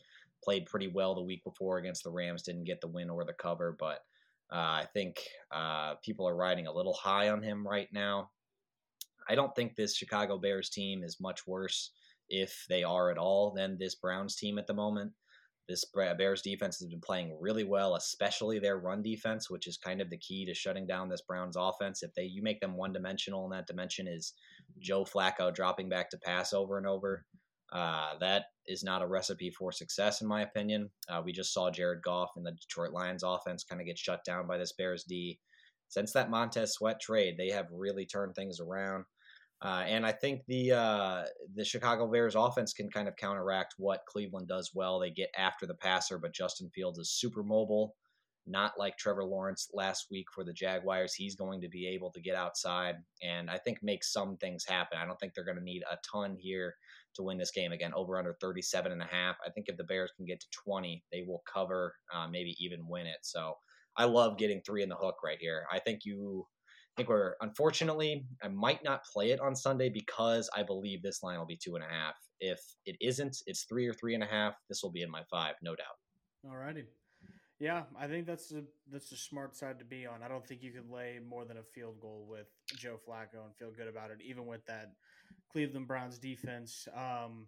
played pretty well the week before against the Rams. Didn't get the win or the cover, but uh, I think uh, people are riding a little high on him right now. I don't think this Chicago Bears team is much worse, if they are at all, than this Browns team at the moment. This Bears defense has been playing really well, especially their run defense, which is kind of the key to shutting down this Browns offense. If they you make them one dimensional, and that dimension is Joe Flacco dropping back to pass over and over, uh, that is not a recipe for success, in my opinion. Uh, we just saw Jared Goff and the Detroit Lions offense kind of get shut down by this Bears D. Since that Montez Sweat trade, they have really turned things around. Uh, and I think the uh, the Chicago Bears offense can kind of counteract what Cleveland does well. They get after the passer, but Justin Fields is super mobile, not like Trevor Lawrence last week for the Jaguars. He's going to be able to get outside and I think make some things happen. I don't think they're going to need a ton here to win this game. Again, over under 37 and a half. I think if the Bears can get to 20, they will cover, uh, maybe even win it. So I love getting three in the hook right here. I think you I think we're unfortunately I might not play it on Sunday because I believe this line will be two and a half. If it isn't, it's three or three and a half. This will be in my five, no doubt. Alrighty. Yeah, I think that's a that's a smart side to be on. I don't think you could lay more than a field goal with Joe Flacco and feel good about it, even with that Cleveland Browns defense. Um,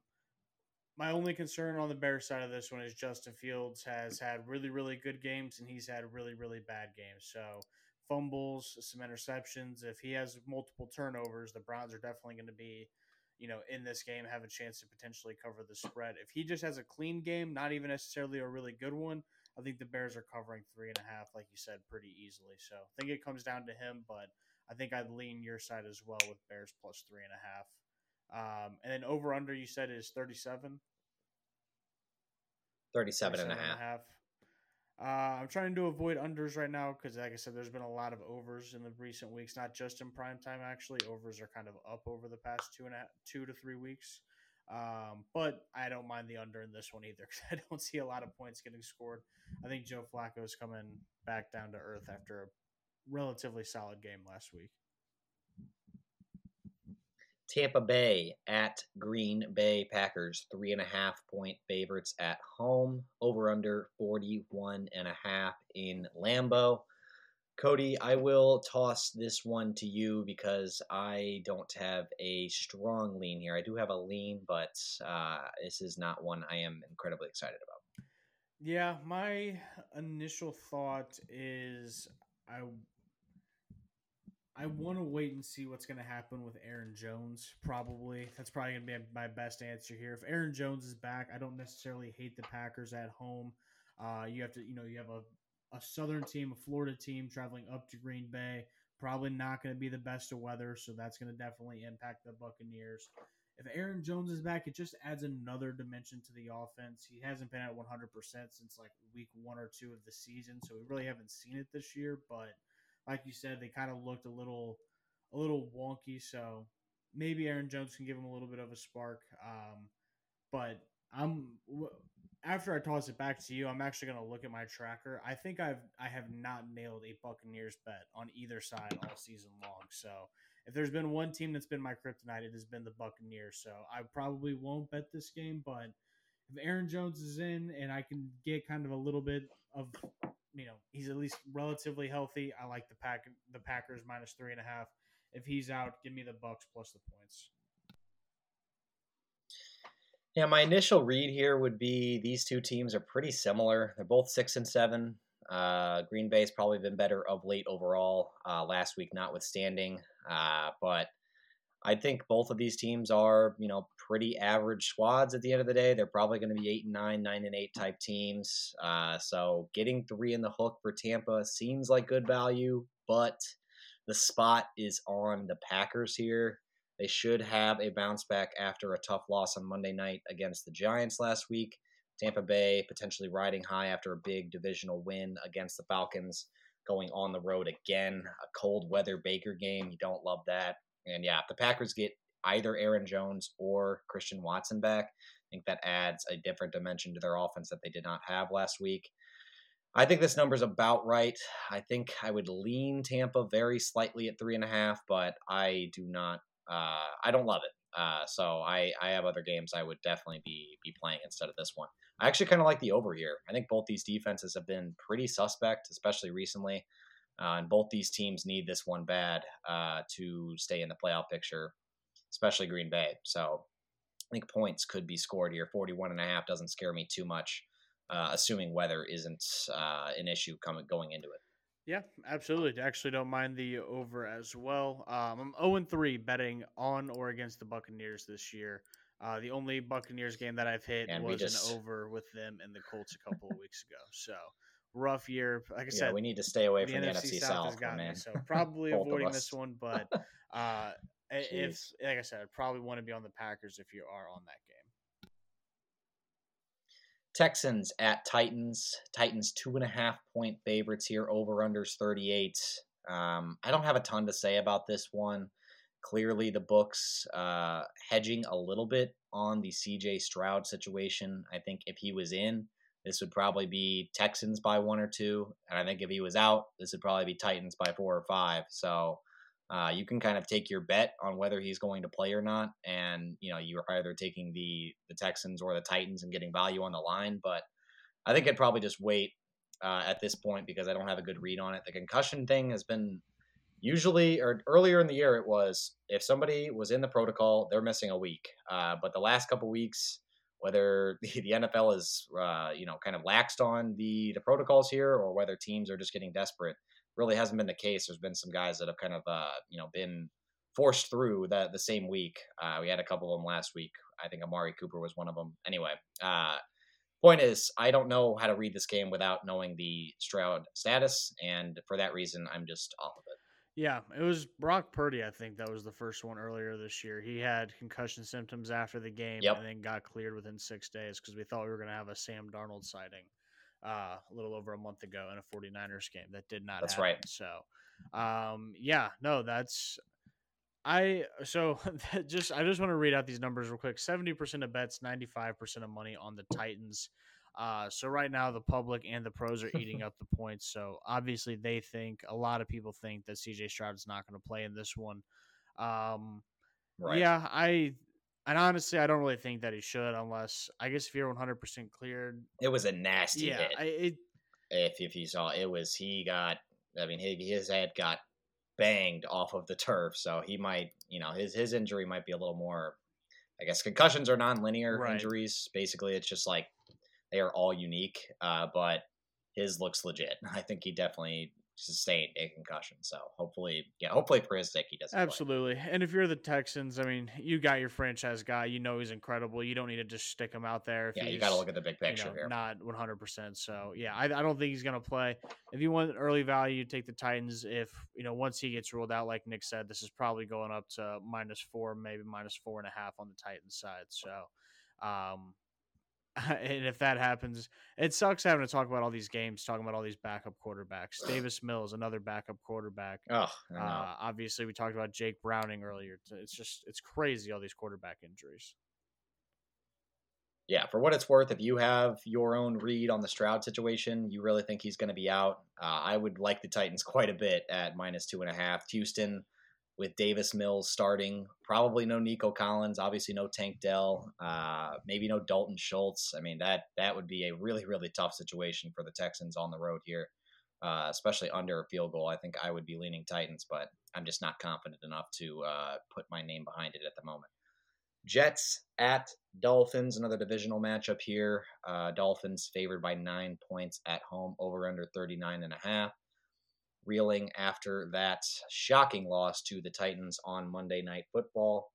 my only concern on the Bears side of this one is Justin Fields has had really, really good games and he's had really, really bad games. So fumbles, some interceptions. If he has multiple turnovers, the Browns are definitely going to be, you know, in this game, have a chance to potentially cover the spread. If he just has a clean game, not even necessarily a really good one, I think the Bears are covering three and a half, like you said, pretty easily. So I think it comes down to him, but I think I'd lean your side as well with Bears plus three and a half. Um, and then over under you said is 37? 37 and a 37 half. Uh, I'm trying to avoid unders right now because, like I said, there's been a lot of overs in the recent weeks. Not just in prime time, actually. Overs are kind of up over the past two and a half, two to three weeks. Um, but I don't mind the under in this one either because I don't see a lot of points getting scored. I think Joe Flacco is coming back down to earth after a relatively solid game last week. Tampa Bay at Green Bay Packers, three and a half point favorites at home, over under 41 and a half in Lambeau. Kody, I will toss this one to you because I don't have a strong lean here. I do have a lean, but uh, this is not one I am incredibly excited about. Yeah, my initial thought is I I want to wait and see what's going to happen with Aaron Jones. Probably that's probably going to be my best answer here. If Aaron Jones is back, I don't necessarily hate the Packers at home. Uh, you have to, you know, you have a a Southern team, a Florida team traveling up to Green Bay. Probably not going to be the best of weather, so that's going to definitely impact the Buccaneers. If Aaron Jones is back, it just adds another dimension to the offense. He hasn't been at 100% since like week one or two of the season, so we really haven't seen it this year. But like you said, they kind of looked a little, a little wonky. So maybe Aaron Jones can give him a little bit of a spark. Um, but I'm after I toss it back to you, I'm actually going to look at my tracker. I think I've I have not nailed a Buccaneers bet on either side all season long. So if there's been one team that's been my kryptonite, it has been the Buccaneers. So I probably won't bet this game, but if Aaron Jones is in and I can get kind of a little bit of you know he's at least relatively healthy, I like the pack the Packers minus three and a half. If he's out, give me the Bucks plus the points. Yeah, my initial read here would be these two teams are pretty similar. They're both six and seven. Uh, Green Bay's probably been better of late overall, uh, last week notwithstanding. Uh, but I think both of these teams are, you know, pretty average squads at the end of the day. They're probably going to be eight and nine, nine and eight type teams. Uh, so getting three in the hook for Tampa seems like good value, but the spot is on the Packers here. They should have a bounce back after a tough loss on Monday night against the Giants last week. Tampa Bay potentially riding high after a big divisional win against the Falcons, going on the road again. A cold weather Baker game. You don't love that. And yeah, if the Packers get either Aaron Jones or Christian Watson back, I think that adds a different dimension to their offense that they did not have last week. I think this number is about right. I think I would lean Tampa very slightly at three and a half, but I do not. Uh, I don't love it. Uh, so I, I have other games I would definitely be be playing instead of this one. I actually kind of like the over here. I think both these defenses have been pretty suspect, especially recently. Uh, and both these teams need this one bad uh, to stay in the playoff picture, especially Green Bay. So I think points could be scored here. 41 and a half doesn't scare me too much, uh, assuming weather isn't uh, an issue coming going into it. Yeah, absolutely. Actually, don't mind the over as well. Um, I'm 0 3 betting on or against the Buccaneers this year. Uh, the only Buccaneers game that I've hit and was just... an over with them and the Colts a couple of weeks ago. So rough year. Like I yeah, said, we need to stay away from the, NFC, South, South man. Me, so probably avoiding this one. But uh, if, like I said, I'd probably want to be on the Packers if you are on that game. Texans at Titans. Titans two and a half point favorites here. Over unders 38. Um, I don't have a ton to say about this one. Clearly, the books uh, hedging a little bit on the CJ Stroud situation. I think if he was in, this would probably be Texans by one or two. And I think if he was out, this would probably be Titans by four or five. So uh, you can kind of take your bet on whether he's going to play or not. And, you know, you're either taking the, the Texans or the Titans and getting value on the line. But I think I'd probably just wait uh, at this point because I don't have a good read on it. The concussion thing has been usually or earlier in the year it was if somebody was in the protocol they're missing a week uh, but the last couple weeks whether the, nfl is uh, you know kind of laxed on the the protocols here or whether teams are just getting desperate. Really hasn't been the case. There's been some guys that have kind of uh, you know been forced through the, the same week. Uh, we had a couple of them last week. I think amari cooper was one of them anyway uh, point is i don't know how to read this game without knowing the stroud status and for that reason i'm just off of it yeah, it was Brock Purdy. I think that was the first one earlier this year. He had concussion symptoms after the game, yep. and then got cleared within six days because we thought we were going to have a Sam Darnold sighting uh, a little over a month ago in a 49ers game. That did not. That's happen. right. So, um, yeah, no, that's I. So just I just want to read out these numbers real quick. Seventy percent of bets, ninety five percent of money on the Titans. Uh, so right now, the public and the pros are eating up the points. So obviously, they think a lot of people think that CJ Stroud is not going to play in this one. Um, right. Yeah, I and honestly, I don't really think that he should, unless I guess if you're 100 percent cleared. It was a nasty yeah, hit. I, it, if if you saw, it was he got. I mean, his, his head got banged off of the turf, so he might, you know, his his injury might be a little more. I guess concussions are non-linear right. injuries. Basically, it's just like they are all unique, uh, but his looks legit. I think he definitely sustained a concussion. So hopefully, yeah, hopefully for his sake, he doesn't. Absolutely. Play. And if you're the Texans, I mean, you got your franchise guy. You know he's incredible. You don't need to just stick him out there. yeah, you got to look at the big picture you know, here. Not 100. percent So yeah, I, I don't think he's going to play. If you want early value, you take the Titans. If you know once he gets ruled out, like Nick said, this is probably going up to minus four, maybe minus four and a half on the Titans side. So. Um, and if that happens, it sucks having to talk about all these games, talking about all these backup quarterbacks. Davis Mills, another backup quarterback. Oh, uh, obviously, we talked about Jake Browning earlier. It's just it's crazy all these quarterback injuries. Yeah, for what it's worth, if you have your own read on the Stroud situation, you really think he's going to be out. Uh, I would like the Titans quite a bit at minus two and a half. Houston with Davis Mills starting. Probably no Nico Collins, obviously no Tank Dell, uh, maybe no Dalton Schultz. I mean that that would be a really really tough situation for the Texans on the road here, uh, especially under a field goal. I think I would be leaning Titans, but I'm just not confident enough to uh, put my name behind it at the moment. Jets at Dolphins, another divisional matchup here. Uh, Dolphins favored by nine points at home, over under 39 and a half reeling after that shocking loss to the Titans on Monday Night Football.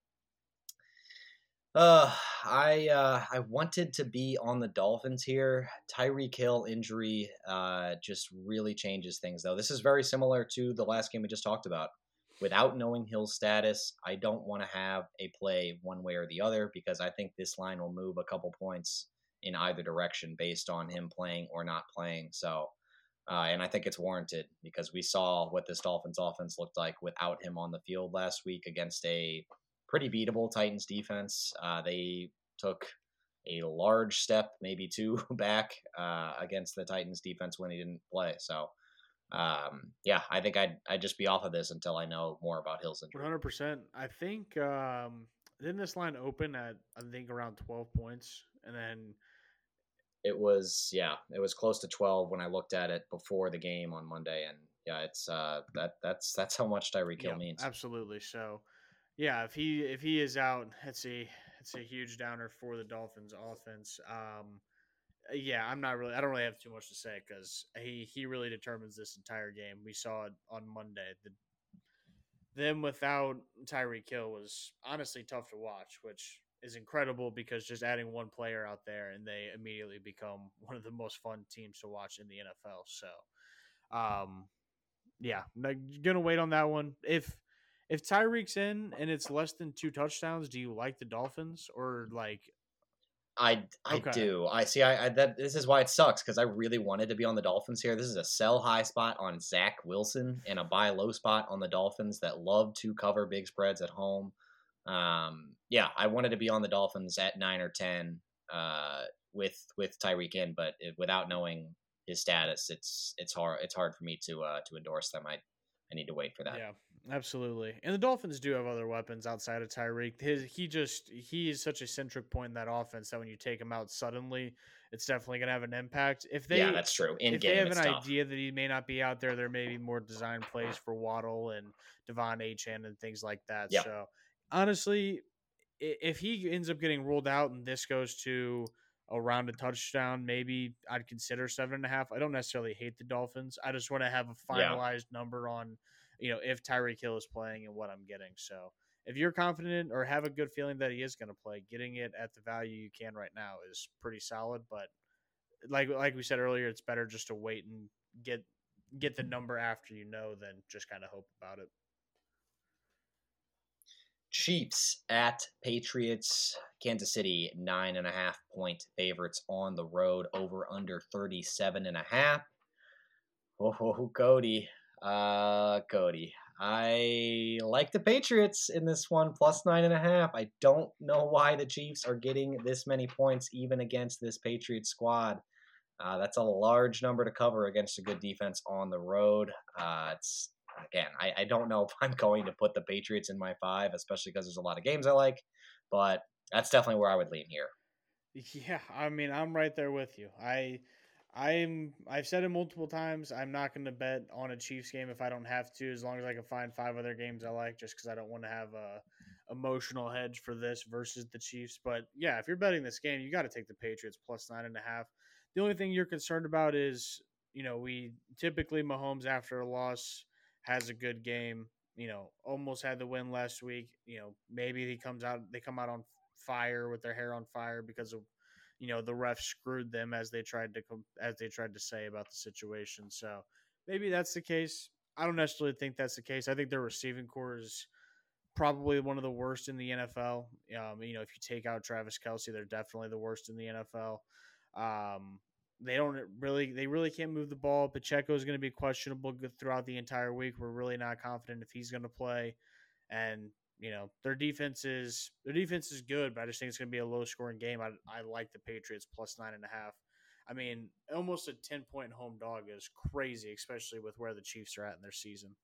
Uh, I uh, I wanted to be on the Dolphins here. Tyreek Hill injury uh, just really changes things, though. This is very similar to the last game we just talked about. without knowing Hill's status, I don't want to have a play one way or the other because I think this line will move a couple points in either direction based on him playing or not playing. So, uh, and I think it's warranted because we saw what this Dolphins offense looked like without him on the field last week against a pretty beatable Titans defense. Uh, they took a large step, maybe two back uh, against the Titans defense when he didn't play. So, um, yeah, I think I'd I'd just be off of this until I know more about Hill's injury. One hundred percent. I think um, didn't this line open at I think around twelve points, and then it was yeah, it was close to twelve when I looked at it before the game on Monday, and yeah, it's uh that that's that's how much Tyreek Hill yeah, means. Absolutely. So, yeah, if he if he is out, it's a it's a huge downer for the Dolphins offense. Um, yeah, I'm not really. I don't really have too much to say because he he really determines this entire game. We saw it on Monday. The them without Tyreek Hill was honestly tough to watch, which is incredible because just adding one player out there and they immediately become one of the most fun teams to watch in the NFL. So, um, yeah, I'm gonna wait on that one. If if Tyreek's in and it's less than two touchdowns, do you like the Dolphins or like I I okay. do. I see. I, I, that this is why it sucks because I really wanted to be on the Dolphins here. This is a sell high spot on Zach Wilson and a buy low spot on the Dolphins that love to cover big spreads at home. Um, yeah, I wanted to be on the Dolphins at nine or ten uh, with with Tyreek in, but it, without knowing his status, it's it's hard it's hard for me to uh, to endorse them. I I need to wait for that. Yeah. Absolutely. And the Dolphins do have other weapons outside of Tyreek. His he just he is such a centric point in that offense that when you take him out suddenly, it's definitely gonna have an impact. If they Yeah, that's true. In if they have an tough. idea that he may not be out there, there may be more design plays for Waddle and De'Von Achane and things like that. Yep. So honestly, if he ends up getting ruled out and this goes to around a touchdown, maybe I'd consider seven and a half. I don't necessarily hate the Dolphins. I just want to have a finalized yeah. number on you know, if Tyreek Hill is playing and what I'm getting. So if you're confident or have a good feeling that he is going to play, getting it at the value you can right now is pretty solid. But like like we said earlier, it's better just to wait and get get the number after you know than just kind of hope about it. Chiefs at Patriots. Kansas City, nine and a half point favorites on the road, over under 37 and a half. Oh, Kody, uh, Kody, I like the Patriots in this one, plus nine and a half. I don't know why the Chiefs are getting this many points, even against this Patriots squad. Uh, that's a large number to cover against a good defense on the road. Uh, it's again, I, I don't know if I'm going to put the Patriots in my five, especially because there's a lot of games I like, but that's definitely where I would lean here. Yeah, I mean, I'm right there with you. I I'm I've said it multiple times. I'm not going to bet on a Chiefs game if I don't have to, as long as I can find five other games I like, just because I don't want to have a emotional hedge for this versus the Chiefs. But yeah, if you're betting this game, you got to take the Patriots plus nine and a half. The only thing you're concerned about is, you know, we typically Mahomes after a loss has a good game. You know, almost had the win last week. You know, maybe he comes out, they come out on fire with their hair on fire because of you know the refs screwed them as they tried to as they tried to say about the situation. So maybe that's the case. I don't necessarily think that's the case. I think their receiving corps is probably one of the worst in the NFL. Um, you know, if you take out Travis Kelce, they're definitely the worst in the NFL. Um, they don't really, they really can't move the ball. Pacheco is going to be questionable throughout the entire week. We're really not confident if he's going to play, and you know their defense is their defense is good, but I just think it's going to be a low scoring game. I, I like the Patriots plus nine and a half. I mean, almost a ten point home dog is crazy, especially with where the Chiefs are at in their season.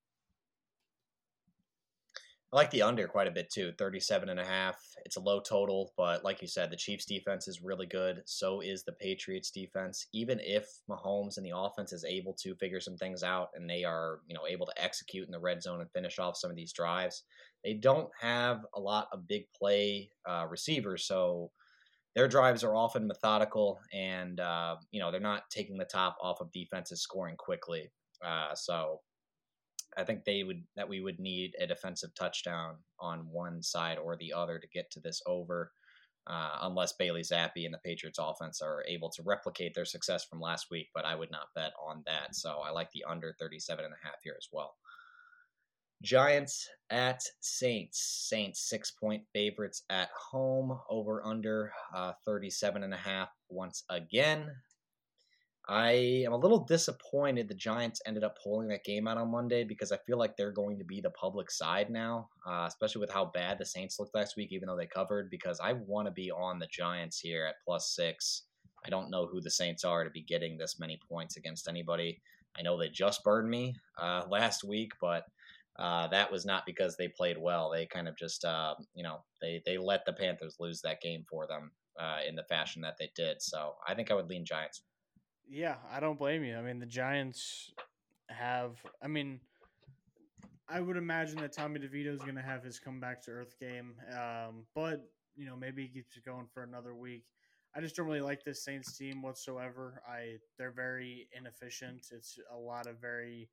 I like the under quite a bit too, 37 and a half. It's a low total, but like you said, the Chiefs defense is really good. So is the Patriots defense. Even if Mahomes and the offense is able to figure some things out and they are, you know, able to execute in the red zone and finish off some of these drives, they don't have a lot of big play uh, receivers. So their drives are often methodical and, uh, you know, they're not taking the top off of defenses scoring quickly. Uh, so I think they would that we would need a defensive touchdown on one side or the other to get to this over, uh, unless Bailey Zappe and the Patriots offense are able to replicate their success from last week. But I would not bet on that. So I like the under 37 and a half here as well. Giants at Saints. Saints six point favorites at home. Over under uh, 37 and a half once again. I am a little disappointed the Giants ended up pulling that game out on Monday because I feel like they're going to be the public side now, uh, especially with how bad the Saints looked last week, even though they covered. Because I want to be on the Giants here at plus six. I don't know who the Saints are to be getting this many points against anybody. I know they just burned me uh, last week, but uh, that was not because they played well. They kind of just, uh, you know, they they let the Panthers lose that game for them uh, in the fashion that they did. So I think I would lean Giants. Yeah, I don't blame you. I mean, the Giants have. I mean, I would imagine that Tommy DeVito is going to have his comeback to earth game, um, but you know maybe he keeps it going for another week. I just don't really like this Saints team whatsoever. I they're very inefficient. It's a lot of very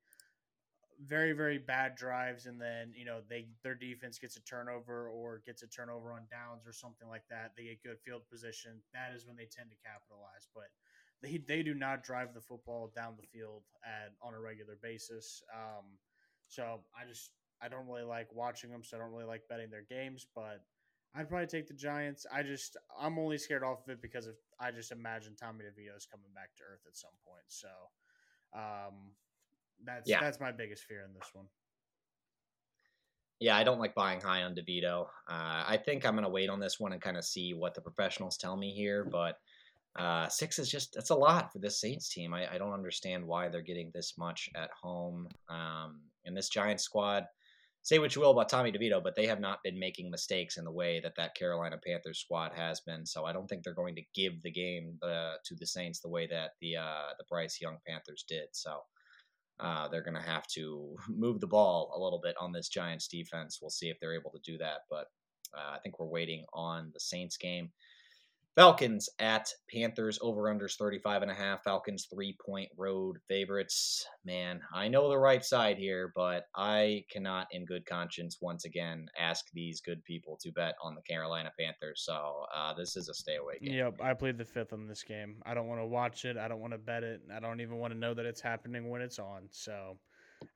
very very bad drives and then you know they their defense gets a turnover or gets a turnover on downs or something like that they get good field position that is when they tend to capitalize but they they do not drive the football down the field at on a regular basis. Um, so I just I don't really like watching them, so I don't really like betting their games. But I'd probably take the Giants. I just I'm only scared off of it because of I just imagine Tommy DeVito is coming back to earth at some point. So um, that's yeah. that's my biggest fear in this one. Yeah, I don't like buying high on DeVito. Uh, I think I'm going to wait on this one and kind of see what the professionals tell me here, but uh, six is just that's a lot for this Saints team. I, I don't understand why they're getting this much at home. Um, and this Giants squad, say what you will about Tommy DeVito, but they have not been making mistakes in the way that that Carolina Panthers squad has been. So I don't think they're going to give the game uh, to the Saints the way that the uh, the Bryce Young Panthers did. So uh, they're going to have to move the ball a little bit on this Giants defense. We'll see if they're able to do that, but uh, I think we're waiting on the Saints game. Falcons at Panthers over unders 35 and a half. Falcons three point road favorites. Man, I know the right side here, but I cannot in good conscience once again ask these good people to bet on the Carolina Panthers. So uh, this is a stay away game. Yep, I played the fifth on this game. I don't want to watch it. I don't want to bet it. I don't even want to know that it's happening when it's on. So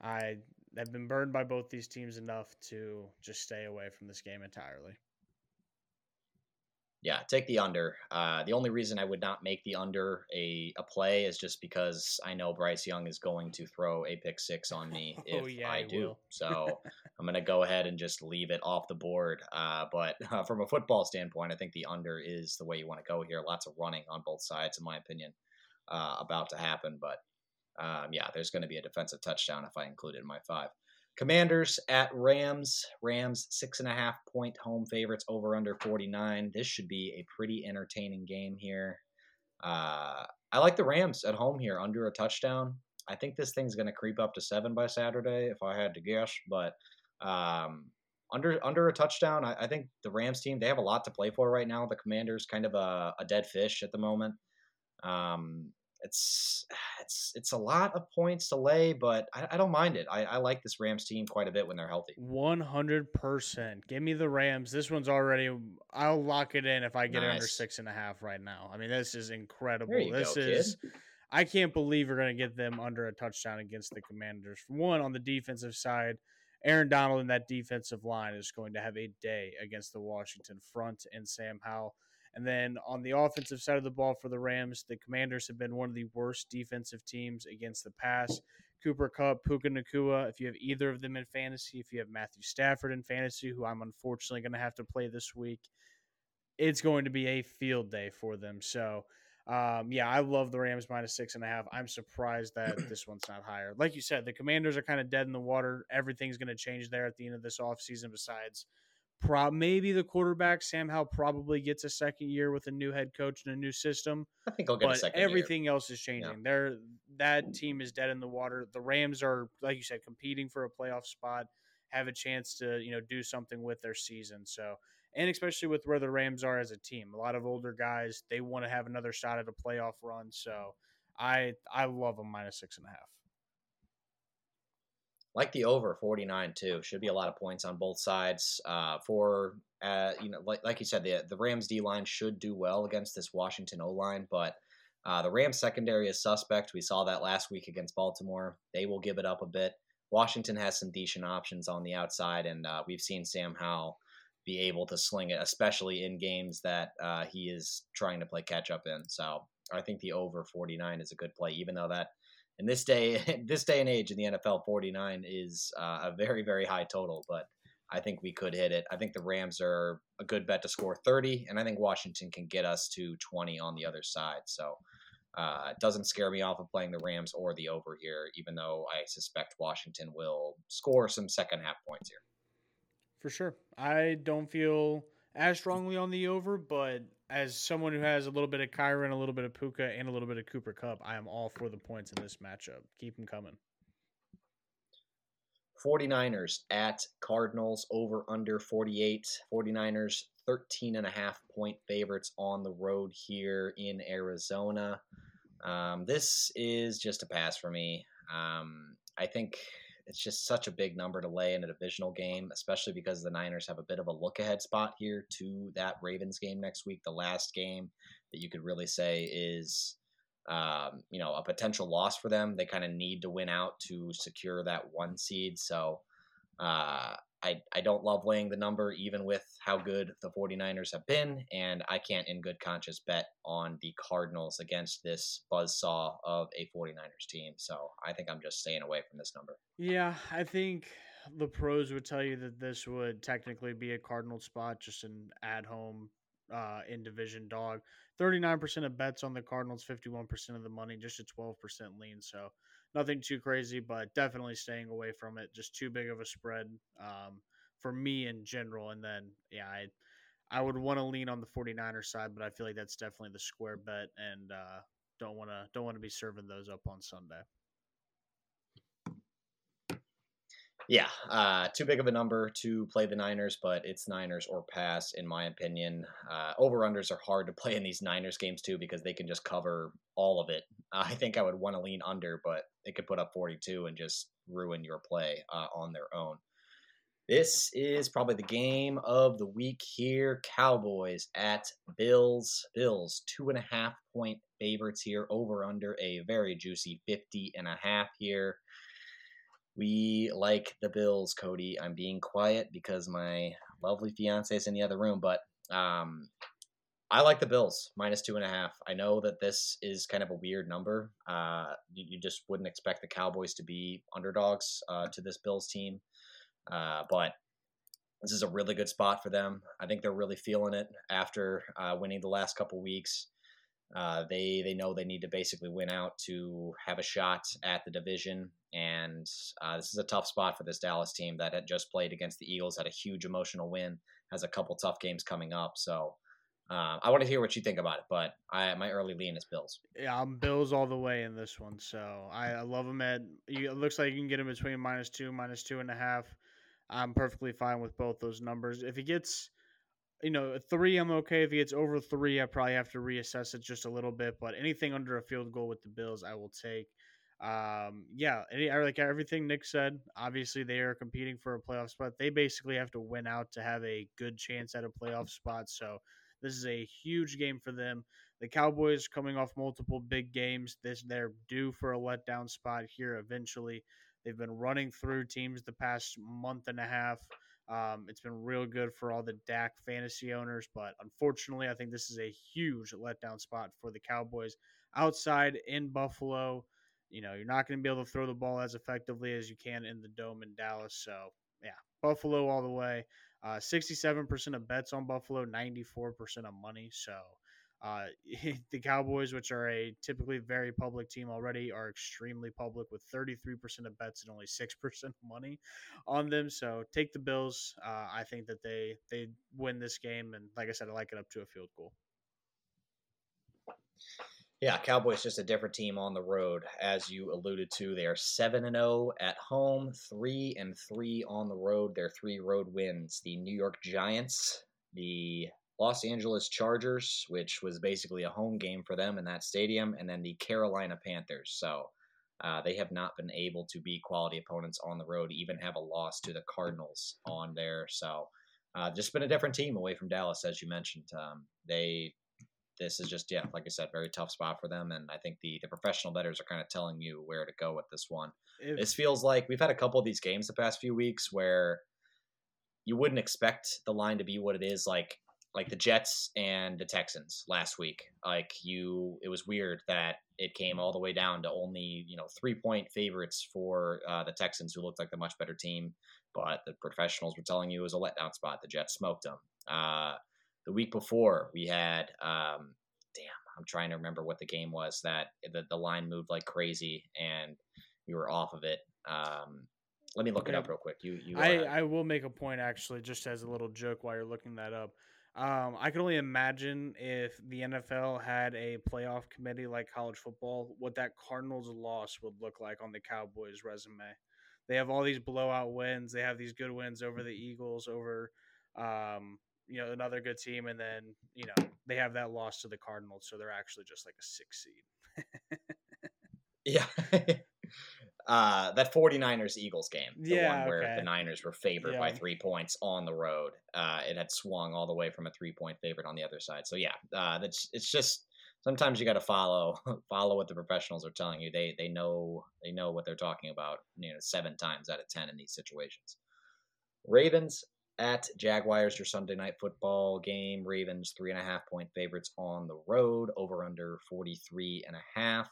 I have been burned by both these teams enough to just stay away from this game entirely. Yeah, take the under. Uh, the only reason I would not make the under a, a play is just because I know Bryce Young is going to throw a pick six on me oh, if oh, yeah, I do. so I'm going to go ahead and just leave it off the board. Uh, but uh, from a football standpoint, I think the under is the way you want to go here. Lots of running on both sides, in my opinion, uh, about to happen. But um, yeah, there's going to be a defensive touchdown if I include it in my five. Commanders at Rams. Rams six and a half point home favorites over under 49. This should be a pretty entertaining game here. Uh, I like the Rams at home here under a touchdown. I think this thing's going to creep up to seven by Saturday if I had to guess, but um, under under a touchdown, I, I, think the Rams team they have a lot to play for right now. The Commanders kind of a, a dead fish at the moment. Um, it's it's it's a lot of points to lay, but I, I don't mind it. I, I, like this Rams team quite a bit when they're healthy. One hundred percent. Give me the Rams. This one's already. I'll lock it in if I get nice. it under six and a half right now. I mean, this is incredible. this go, is. Kid. I can't believe we're going to get them under a touchdown against the Commanders. One on the defensive side, Aaron Donald and that defensive line is going to have a day against the Washington front and Sam Howell. And then on the offensive side of the ball for the Rams, the Commanders have been one of the worst defensive teams against the pass. Cooper Kupp, Puka Nacua, if you have either of them in fantasy, if you have Matthew Stafford in fantasy, who I'm unfortunately going to have to play this week, it's going to be a field day for them. So, um, yeah, I love the Rams minus six and a half. I'm surprised that this one's not higher. Like you said, the Commanders are kind of dead in the water. Everything's going to change there at the end of this offseason besides Pro- maybe the quarterback Sam Howell probably gets a second year with a new head coach and a new system. I think he'll get but a second. Everything year. else is changing. Yeah. There, that team is dead in the water. The Rams are, like you said, competing for a playoff spot, have a chance to you know do something with their season. So, and especially with where the Rams are as a team, a lot of older guys, they want to have another shot at a playoff run. So, I I love them minus six and a half like the over 49 too. Should be a lot of points on both sides. Uh, for uh, you know, like like you said, the the Rams D line should do well against this Washington O line, but uh, the Rams secondary is suspect. We saw that last week against Baltimore. They will give it up a bit. Washington has some decent options on the outside, and uh, we've seen Sam Howell be able to sling it, especially in games that uh, he is trying to play catch up in. So I think the over 49 is a good play, even though that in this day, this day and age in the NFL, 49 is uh, a very, very high total. But I think we could hit it. I think the Rams are a good bet to score 30, and I think Washington can get us to 20 on the other side. So uh, it doesn't scare me off of playing the Rams or the over here, even though I suspect Washington will score some second half points here. For sure. I don't feel as strongly on the over, but as someone who has a little bit of Kyren, a little bit of Puka, and a little bit of Cooper Kupp, I am all for the points in this matchup. Keep them coming. 49ers at Cardinals over under 48. 49ers 13 and a half point favorites on the road here in Arizona. Um, this is just a pass for me. Um, I think it's just such a big number to lay in a divisional game, especially because the Niners have a bit of a look ahead spot here to that Ravens game next week, the last game that you could really say is, um, you know, a potential loss for them. They kind of need to win out to secure that one seed. So uh, I, I don't love laying the number, even with how good the 49ers have been. And I can't, in good conscience, bet on the Cardinals against this buzzsaw of a 49ers team. So I think I'm just staying away from this number. Yeah, I think the pros would tell you that this would technically be a Cardinal spot, just an at home uh, in division dog. 39% of bets on the Cardinals, 51% of the money, just a 12% lean. So nothing too crazy, but definitely staying away from it. Just too big of a spread um, for me in general. And then, yeah, I I would want to lean on the 49er side, but I feel like that's definitely the square bet, and uh, don't want to don't want to be serving those up on Sunday. Yeah, uh, too big of a number to play the Niners, but it's Niners or pass, in my opinion. Uh, over unders are hard to play in these Niners games too because they can just cover all of it. I think I would want to lean under, but they could put up 42 and just ruin your play uh, on their own. This is probably the game of the week here. Cowboys at Bills. Bills, two and a half point favorites here, over under a very juicy 50 and a half here. We like the Bills, Kody. I'm being quiet because my lovely fiance is in the other room, but um, I like the Bills minus two and a half. I know that this is kind of a weird number. Uh, you, you, just wouldn't expect the Cowboys to be underdogs uh, to this Bills team, uh, but this is a really good spot for them. I think they're really feeling it after uh, winning the last couple weeks. Uh, they they know they need to basically win out to have a shot at the division, and uh, this is a tough spot for this Dallas team that had just played against the Eagles, had a huge emotional win, has a couple tough games coming up. So uh, I want to hear what you think about it, but I, my early lean is Bills. Yeah, I'm Bills all the way in this one. So I, I love them at. It looks like you can get him between minus two, minus two and a half. I'm perfectly fine with both those numbers. If he gets you know, three, I'm okay. If he gets over three, I probably have to reassess it just a little bit. But anything under a field goal with the Bills, I will take. Um, yeah, any, like everything Nick said. Obviously, they are competing for a playoff spot. They basically have to win out to have a good chance at a playoff spot. So this is a huge game for them. The Cowboys coming off multiple big games. This they're due for a letdown spot here eventually. They've been running through teams the past month and a half. Um, it's been real good for all the Dak fantasy owners, but unfortunately, I think this is a huge letdown spot for the Cowboys outside in Buffalo. You know, you're not going to be able to throw the ball as effectively as you can in the dome in Dallas. So, yeah, Buffalo all the way. Uh, 67% of bets on Buffalo, 94% of money. So, uh, the Cowboys, which are a typically very public team already, are extremely public with 33% of bets and only 6% money on them. So take the Bills. Uh, I think that they they win this game, and like I said, I like it up to a field goal. Yeah, Cowboys just a different team on the road, as you alluded to. They are seven and zero oh at home, three and three on the road. Their three road wins: the New York Giants, the Los Angeles Chargers, which was basically a home game for them in that stadium, and then the Carolina Panthers. So uh, they have not been able to beat quality opponents on the road, even have a loss to the Cardinals on there. So uh, just been a different team away from Dallas, as you mentioned. Um, they this is just yeah, like I said, very tough spot for them, and I think the the professional bettors are kind of telling you where to go with this one. If, This feels like we've had a couple of these games the past few weeks where you wouldn't expect the line to be what it is like like the Jets and the Texans last week. Like you it was weird that it came all the way down to only, you know, 3 point favorites for uh, the Texans who looked like the much better team, but the professionals were telling you it was a letdown spot. The Jets smoked them. Uh, the week before we had um, damn, I'm trying to remember what the game was that the, the line moved like crazy and we were off of it. Um, let me look it up real quick. You, you. I, I will make a point actually, just as a little joke while you're looking that up. Um, I can only imagine if the NFL had a playoff committee like college football, what that Cardinals loss would look like on the Cowboys' resume. They have all these blowout wins. They have these good wins over the Eagles, over um, you know another good team, and then you know they have that loss to the Cardinals, so they're actually just like a six seed. Yeah. uh, that 49ers Eagles game, the Yeah, one where okay. the Niners were favored by three points on the road. Uh, it had swung all the way from a three point favorite on the other side. So yeah, uh, that's it's just sometimes you got to follow follow what the professionals are telling you. They they know they know what they're talking about. You know, seven times out of ten in these situations. Ravens at Jaguars, your Sunday night football game. Ravens three and a half point favorites on the road. Over under 43 and a half.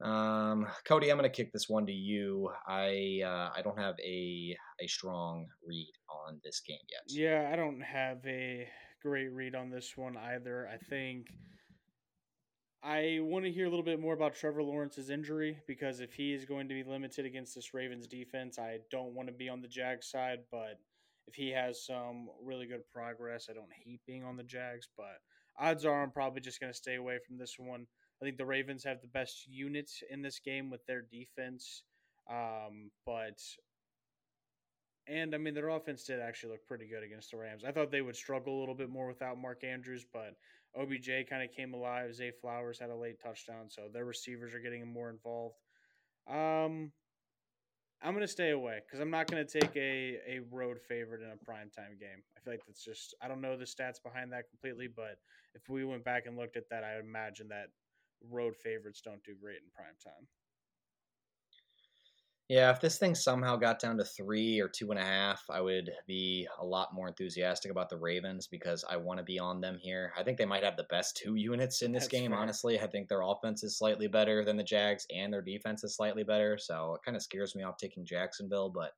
Um, Kody, I'm going to kick this one to you. I uh, I don't have a a strong read on this game yet. Yeah, I don't have a great read on this one either. I think I want to hear a little bit more about Trevor Lawrence's injury because if he is going to be limited against this Ravens defense, I don't want to be on the Jag side, but if he has some really good progress, I don't hate being on the Jags, but odds are I'm probably just going to stay away from this one. I think the Ravens have the best units in this game with their defense. Um, but and I mean, their offense did actually look pretty good against the Rams. I thought they would struggle a little bit more without Mark Andrews, but OBJ kind of came alive. Zay Flowers had a late touchdown, so their receivers are getting more involved. Um, I'm gonna stay away because I'm not gonna take a a road favorite in a primetime game. I feel like that's just I don't know the stats behind that completely, but if we went back and looked at that, I imagine that road favorites don't do great in primetime. Yeah, if this thing somehow got down to three or two and a half, I would be a lot more enthusiastic about the Ravens because I want to be on them here. I think they might have the best two units in this That's game, fair. honestly. I think their offense is slightly better than the Jags and their defense is slightly better. So it kind of scares me off taking Jacksonville, but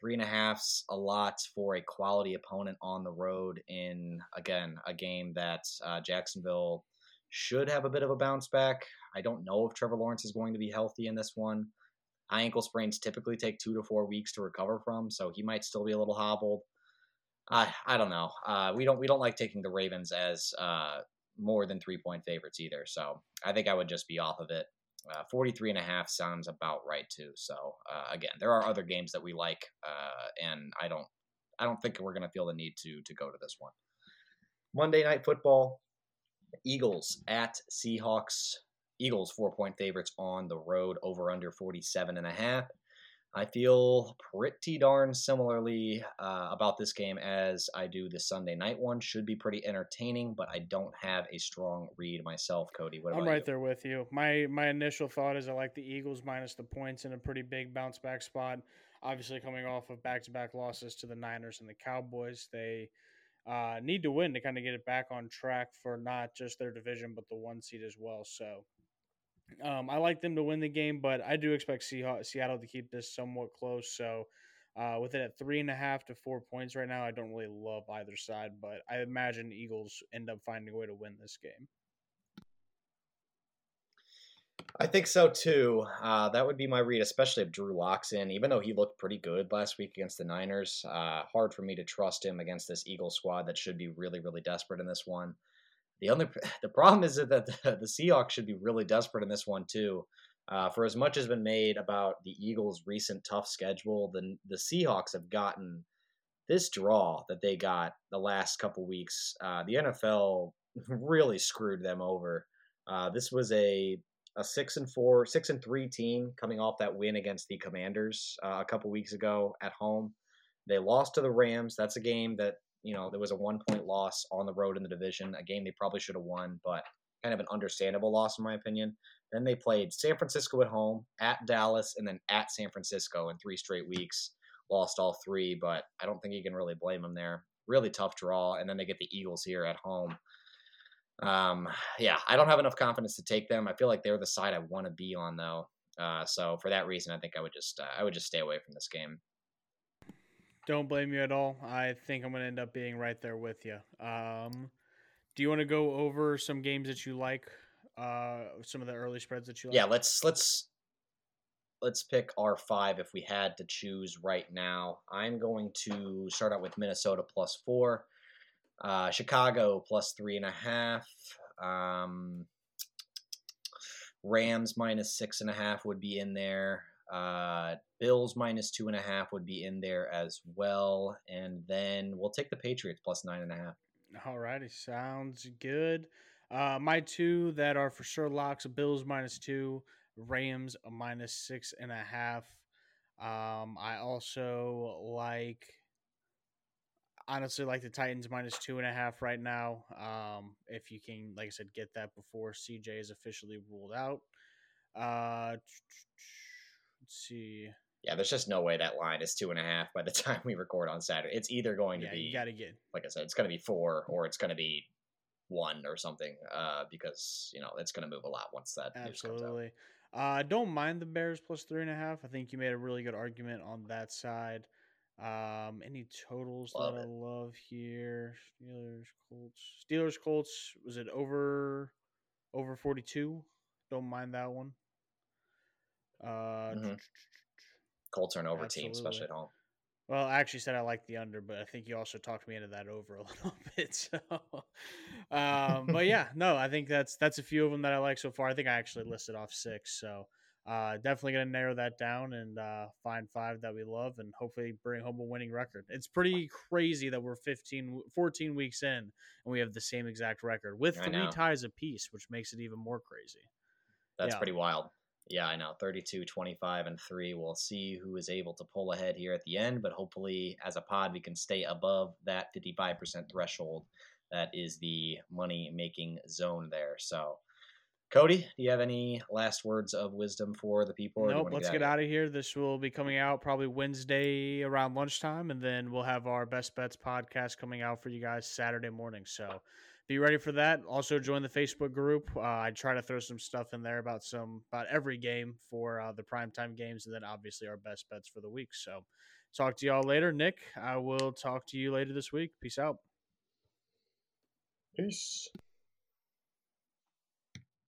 three and a half's a lot for a quality opponent on the road in, again, a game that uh, Jacksonville should have a bit of a bounce back. I don't know if Trevor Lawrence is going to be healthy in this one high ankle sprains typically take two to four weeks to recover from, so he might still be a little hobbled. I I don't know. Uh, we don't we don't like taking the Ravens as uh, more than three point favorites either. So I think I would just be off of it. Uh, 43 and a half sounds about right too. So uh, again, there are other games that we like, uh, and I don't I don't think we're gonna feel the need to to go to this one. Monday night football, Eagles at Seahawks. Eagles four point favorites on the road over under 47 and a half. I feel pretty darn similarly uh, about this game as I do the Sunday night one. Should be pretty entertaining, but I don't have a strong read myself. Kody, what I'm right you? there with you. My my initial thought is I like the Eagles minus the points in a pretty big bounce back spot. Obviously, coming off of back to back losses to the Niners and the Cowboys, they uh, need to win to kind of get it back on track for not just their division but the one seed as well. So um, I like them to win the game, but I do expect Seattle to keep this somewhat close. So uh, with it at three and a half to four points right now, I don't really love either side, but I imagine Eagles end up finding a way to win this game. I think so too. Uh, that would be my read, especially if Drew Lock's in. Even though he looked pretty good last week against the Niners, uh, hard for me to trust him against this Eagle squad that should be really, really desperate in this one. The only the problem is that the, the Seahawks should be really desperate in this one too. Uh, for as much as has been made about the Eagles' recent tough schedule, the the Seahawks have gotten this draw that they got the last couple weeks. Uh, the NFL really screwed them over. Uh, this was a a six and four, six and three team coming off that win against the Commanders uh, a couple weeks ago at home. They lost to the Rams. That's a game that You know, there was a one point loss on the road in the division, a game they probably should have won, but kind of an understandable loss in my opinion. Then they played San Francisco at home, at Dallas, and then at San Francisco in three straight weeks. Lost all three, but I don't think you can really blame them there. Really tough draw, and then they get the Eagles here at home. Um, yeah, I don't have enough confidence to take them. I feel like they're the side I want to be on, though. Uh, so for that reason, I think I would just uh, I would just stay away from this game. Don't blame you at all. I think I'm going to end up being right there with you. Um, do you want to go over some games that you like? Uh, some of the early spreads that you like? Yeah, let's let's let's pick our five if we had to choose right now. I'm going to start out with Minnesota plus four, uh, Chicago plus three and a half, um, Rams minus six and a half would be in there. Uh, Bills minus two and a half would be in there as well, and then we'll take the Patriots plus nine and a half. All righty, sounds good. Uh, my two that are for sure locks: Bills minus two, Rams minus six and a half. Um, I also like, honestly, like the Titans minus two and a half right now. Um, if you can, like I said, get that before CJ is officially ruled out. Uh, see. Yeah, there's just no way that line is two and a half by the time we record on Saturday. It's either going to Yeah, be, you got to get like I said, it's going to be four or it's going to be one or something. Uh, because you know it's going to move a lot once that news comes out. Absolutely. Uh, I don't mind the Bears plus three and a half. I think you made a really good argument on that side. Um, any totals Love that I love here? Steelers, Colts. Steelers, Colts. Was it over over forty two? Don't mind that one. Uh, Mhm. Colts are an over team, especially at home. Well, I actually said I like the under, but I think you also talked me into that over a little bit. So, um, but yeah, no, I think that's that's a few of them that I like so far. I think I actually listed off six, so uh, definitely gonna narrow that down and uh, find five that we love, and hopefully bring home a winning record. It's pretty crazy that we're 15, 14 weeks in, and we have the same exact record with three ties apiece, which makes it even more crazy. That's Yeah. pretty wild. Yeah, I know. 32, 25, and 3. We'll see who is able to pull ahead here at the end, but hopefully, as a pod, we can stay above that 55% threshold. That is the money making zone there. So, Kody, do you have any last words of wisdom for the people? or do you Nope, let's of get out of here. This will be coming out probably Wednesday around lunchtime, and then we'll have our best bets podcast coming out for you guys Saturday morning. So be ready for that. Also join the Facebook group. Uh, I try to throw some stuff in there about some about every game for uh, the primetime games, and then obviously our best bets for the week. So talk to y'all later, Nick. I will talk to you later this week. Peace out. Peace.